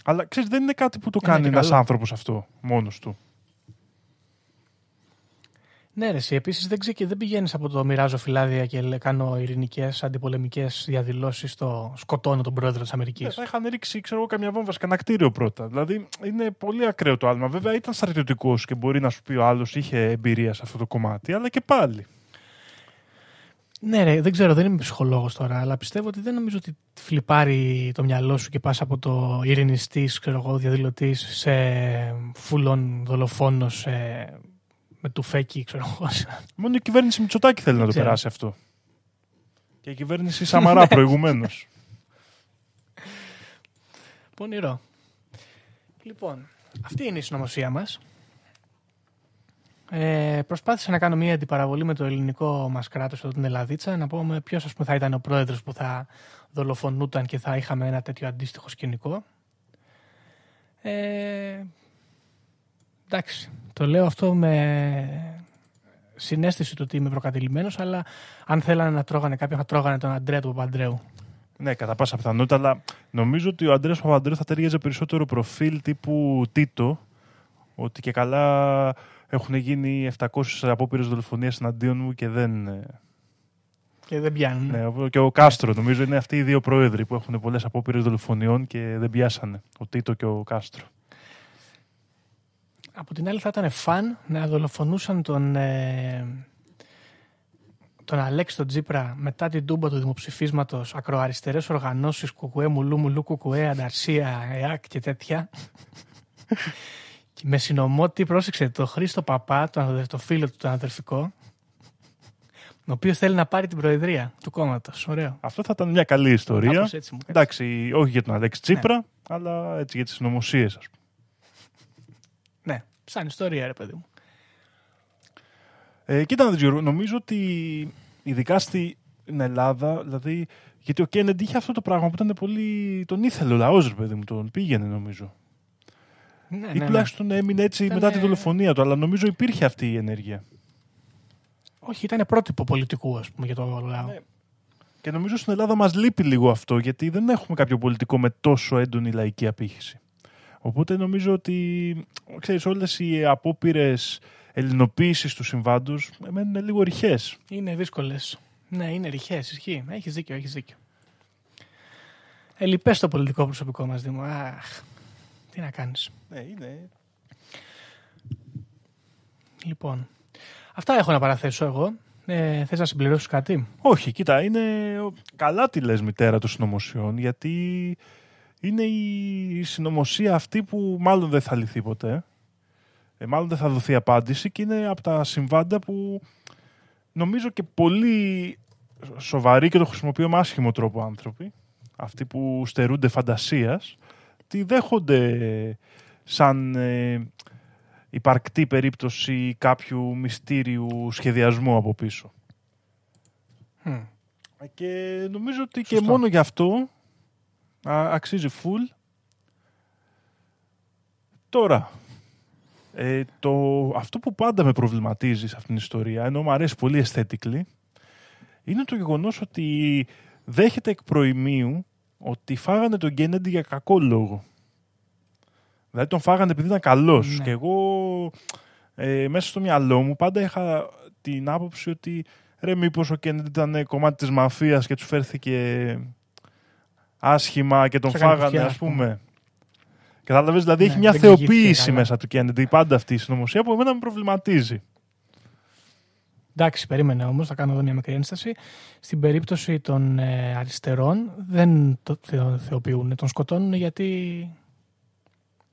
Αλλά ξέρεις, δεν είναι κάτι που το Είναι κάνει και ένας καλό. άνθρωπος αυτό μόνος του. Ναι, ρε, εσύ επίσης δεν, ξε... δεν πηγαίνεις από το μοιράζω φυλάδια και λέ- κάνω ειρηνικές αντιπολεμικές διαδηλώσεις στο σκοτώνω τον πρόεδρο της Αμερικής. Ναι, θα είχαν ρίξει, ξέρω εγώ, καμιά βόμβα σε κανένα κτίριο πρώτα. Δηλαδή είναι πολύ ακραίο το άλμα. Βέβαια ήταν στρατιωτικός και μπορεί να σου πει ο άλλος είχε εμπειρία σε αυτό το κομμάτι, αλλά και πάλι. Ναι, ρε, δεν ξέρω, δεν είμαι ψυχολόγος τώρα, αλλά πιστεύω ότι δεν νομίζω ότι φλιπάρει το μυαλό σου και πας από το ειρηνιστής, ξέρω εγώ, διαδηλωτής σε φουλών δολοφόνος σε... με τουφέκι, ξέρω εγώ. Μόνο η κυβέρνηση Μητσοτάκη θέλει να το ξέρω. περάσει αυτό. Και η κυβέρνηση Σαμαρά προηγουμένως. Πονηρό. Λοιπόν, αυτή είναι η συνωμοσία μας. Ε, προσπάθησα να κάνω μια αντιπαραβολή με το ελληνικό μας κράτος εδώ την Ελλαδίτσα, να πούμε ποιος ας πούμε, θα ήταν ο πρόεδρος που θα δολοφονούταν και θα είχαμε ένα τέτοιο αντίστοιχο σκηνικό. Ε, εντάξει, το λέω αυτό με συνέστηση του ότι είμαι προκατηλημένος, αλλά αν θέλανε να τρώγανε κάποιον, θα τρώγανε τον Αντρέα του Παπαντρέου. ναι, κατά πάσα πιθανότητα, αλλά νομίζω ότι ο Αντρέας Παπαντρέου θα ταιριάζει περισσότερο προφίλ τύπου Τίτο. Ότι και καλά έχουν γίνει 700 απόπειρες δολοφονίας εναντίον μου και δεν. ε, Και δεν πιάνουν. Ναι, και ο Κάστρο, νομίζω είναι αυτοί οι δύο πρόεδροι που έχουν πολλές απόπειρες δολοφονιών και δεν πιάσανε. Ο Τίτο και ο Κάστρο. Από την άλλη θα ήταν φαν να δολοφονούσαν τον, ε, τον Αλέξη τον Τζίπρα μετά την τούμπα του δημοψηφίσματος ακροαριστερές οργανώσεις κουκουέ, μουλού, μουλού, κουκουέ, ανταρσία, ΕΑΚ και τέτοια. και με συνομότη, πρόσεξε, το Χρήστο Παπά, τον, αδερ- το φίλο του, τον αδερφικό, ο οποίος θέλει να πάρει την προεδρία του κόμματος. Ωραίο. Αυτό θα ήταν μια καλή ιστορία. Κάπως έτσι μου κάνει. Εντάξει, όχι για τον Αλέξη Τσίπρα, αλλά έτσι για τις συνωμοσίες, ας πούμε. Ναι, σαν ιστορία ρε παιδί μου. Ε, κοίτα να δεις, Γιώργο, νομίζω ότι ειδικά στην Ελλάδα, δηλαδή. Γιατί ο Κέννεντ είχε αυτό το πράγμα που ήταν πολύ. Τον ήθελε ο λαός, ρε παιδί μου, τον πήγαινε νομίζω. Ναι, Ή ναι, ναι. τουλάχιστον έμεινε έτσι Ήτανε- μετά τη δολοφονία του, αλλά νομίζω υπήρχε αυτή η ενέργεια. Όχι, ήταν πρότυπο πολιτικού, ας πούμε, για το λαό. Ναι. Και νομίζω στην Ελλάδα μας λείπει λίγο αυτό, γιατί δεν έχουμε κάποιο πολιτικό με τόσο έντονη λαϊκή απήχηση. Οπότε νομίζω ότι ξέρεις, όλες οι απόπειρες ελληνοποίησης του συμβάντο μένουν λίγο ρηχές. Είναι δύσκολες. Ναι, είναι ρηχές, ισχύει. Έχεις δίκιο, έχεις δίκιο. Ε, λυπές το πολιτικό προσωπικό μας, Δήμο. Αχ, τι να κάνεις. Ναι, είναι. Λοιπόν, αυτά έχω να παραθέσω εγώ. Ε, θες να συμπληρώσεις κάτι; Όχι, κοίτα, είναι καλά τη λες μητέρα των συνωμοσιών, γιατί είναι η συνωμοσία αυτή που μάλλον δεν θα λυθεί ποτέ. Ε, μάλλον δεν θα δοθεί απάντηση και είναι από τα συμβάντα που νομίζω και πολύ σοβαροί και το χρησιμοποιώ με άσχημο τρόπο άνθρωποι, αυτοί που στερούνται φαντασίας, τη δέχονται σαν ε, υπαρκτή περίπτωση κάποιου μυστήριου σχεδιασμού από πίσω. Hm. Και νομίζω ότι και Σωστό. μόνο γι' αυτό α, αξίζει full. Τώρα, Ε, το, αυτό που πάντα με προβληματίζει σε αυτήν την ιστορία, ενώ μου αρέσει πολύ aesthetically, είναι το γεγονός ότι δέχεται εκ προημίου ότι φάγανε τον Κέννεντι για κακό λόγο. Δηλαδή τον φάγανε επειδή ήταν καλός. Ναι. Και εγώ ε, μέσα στο μυαλό μου πάντα είχα την άποψη ότι ρε μήπως ο Κέννεντι ήταν κομμάτι της μαφίας και τους φέρθηκε άσχημα και τον Σε έκανε φάγανε κουφιά, ας ας πούμε. πούμε. Κατάλαβες, δηλαδή Ναι, έχει μια δεν εξηγήθηκε θεοποίηση καλά. μέσα του Κέννεντι πάντα αυτή η συνωμοσία που εμένα με προβληματίζει. Εντάξει, περίμενε όμως, θα κάνω εδώ μια μικρή ένσταση. Στην περίπτωση των ε, αριστερών δεν το θεω, θεοποιούν, τον σκοτώνουν γιατί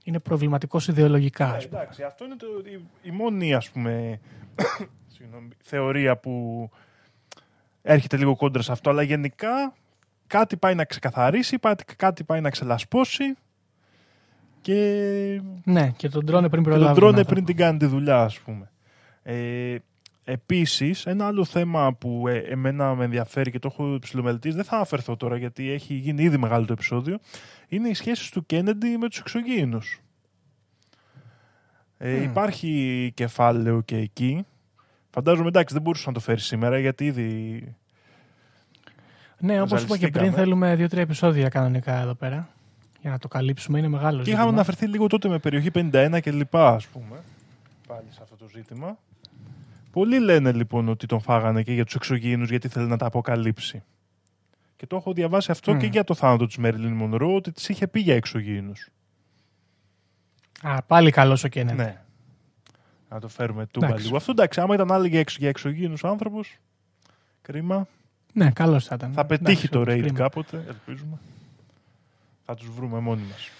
είναι προβληματικός ιδεολογικά. ας πούμε. Ε, εντάξει, αυτό είναι το, η, η μόνη ας πούμε συγγνώμη, θεωρία που έρχεται λίγο κόντρα σε αυτό, αλλά γενικά κάτι πάει να ξεκαθαρίσει, πά- κάτι πάει να ξελασπώσει και, Ναι, και τον τρώνε πριν και προλάβει. τον τρώνε τον πριν άνθρωπο. την κάνει τη δουλειά, ας πούμε. Ε, επίσης, ένα άλλο θέμα που ε, εμένα με ενδιαφέρει και το έχω ψηλομελετήσει, δεν θα αναφερθώ τώρα γιατί έχει γίνει ήδη μεγάλο το επεισόδιο, είναι οι σχέσεις του Κέννεντι με τους εξωγήινους. Ε, Μμ. Υπάρχει κεφάλαιο και εκεί. Φαντάζομαι εντάξει δεν μπορούσες να το φέρεις σήμερα γιατί ήδη Ναι, όπως είπα και πριν, ζαλιστήκαμε. θέλουμε δύο-τρία επεισόδια κανονικά εδώ πέρα. Για να το καλύψουμε, είναι μεγάλο Και ζήτημα. είχαμε αναφερθεί λίγο τότε με περιοχή 51 και λοιπά, ας πούμε. Πάλι σε αυτό το ζήτημα. Πολλοί λένε λοιπόν ότι τον φάγανε και για τους εξωγήινους γιατί θέλει να τα αποκαλύψει. Και το έχω διαβάσει αυτό Μμ. και για το θάνατο της Μέριλιν Μονρό ότι της είχε πει για εξωγήινους. Α, πάλι καλός ο Κέννετ. Ναι. Να το φέρουμε τούμπα Εντάξει. λίγο. Αυτό εντάξει, άμα ήταν άλλη για, εξ, για εξωγήινους άνθρωπος, κρίμα. Ναι, καλός θα ήταν. Θα πετύχει Εντάξει, το όντως, raid κρίμα. κάποτε, ελπίζουμε. Θα τους βρούμε μόνοι μας.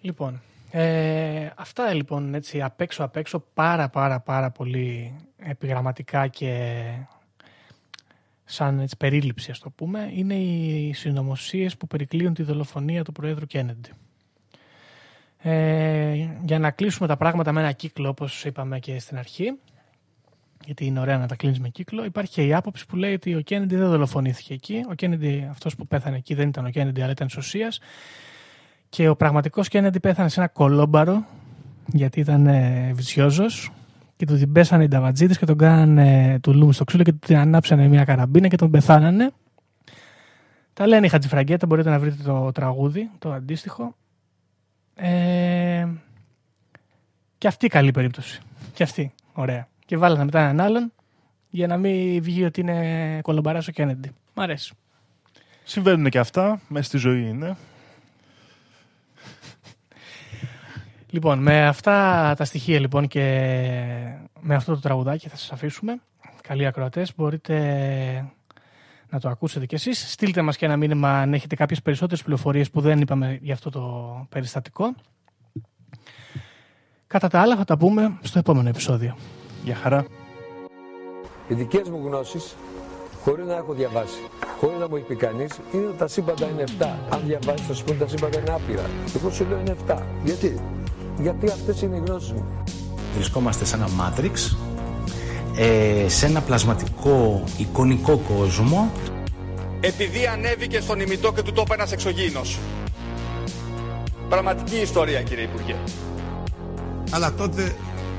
Λοιπόν, ε, αυτά λοιπόν έτσι απ' έξω απ' έξω πάρα πάρα πάρα πολύ επιγραμματικά και σαν έτσι, περίληψη ας το πούμε είναι οι συνωμοσίες που περικλείουν τη δολοφονία του Προέδρου Κέννεντι. Ε, για να κλείσουμε τα πράγματα με ένα κύκλο όπως είπαμε και στην αρχή γιατί είναι ωραία να τα κλείνεις με κύκλο υπάρχει και η άποψη που λέει ότι ο Κέννεντι δεν δολοφονήθηκε εκεί ο Κέννεντι αυτός που πέθανε εκεί δεν ήταν ο Κέννεντι αλλά ήταν σωσίας και ο πραγματικός Κέννεντι πέθανε σε ένα κολόμπαρο γιατί ήταν ε, βυσιόζος και του την πέσανε οι νταβατζίδες και τον κάνανε του λούμου στο ξύλο και του την ανάψανε μια καραμπίνα και τον πεθάνανε. Τα λένε οι Χατζηφραγκέτα, μπορείτε να βρείτε το τραγούδι, το αντίστοιχο. Ε, και αυτή καλή περίπτωση. Και αυτή, ωραία. Και βάλανε μετά έναν άλλον για να μην βγει ότι είναι κολομπαράς ο Κέννεντι. Μ' αρέσει. Συμβαίνουν και αυτά, μέσα στη ζωή είναι. Λοιπόν, με αυτά τα στοιχεία λοιπόν και με αυτό το τραγουδάκι θα σας αφήσουμε. Καλοί ακροατές, μπορείτε να το ακούσετε κι εσείς. Στείλτε μας και ένα μήνυμα αν έχετε κάποιες περισσότερες πληροφορίες που δεν είπαμε για αυτό το περιστατικό. Κατά τα άλλα θα τα πούμε στο επόμενο επεισόδιο. Για χαρά. Οι δικές μου γνώσεις, χωρίς να έχω διαβάσει, χωρίς να μου έχει πει κανείς, είναι ότι τα σύμπαντα είναι 7. Αν διαβάσεις, θα σου πούνε τα σύμπαντα είναι άπειρα. Εγώ σου λέω είναι 7. Γιατί; Γιατί αυτές είναι οι γνώσεις μου. Βρισκόμαστε σε ένα μάτριξ, ε, σε ένα πλασματικό εικονικό κόσμο επειδή ανέβηκε στον ημιτό και του τόπου ένας εξωγήινος. Πραγματική ιστορία κύριε Υπουργέ. Αλλά τότε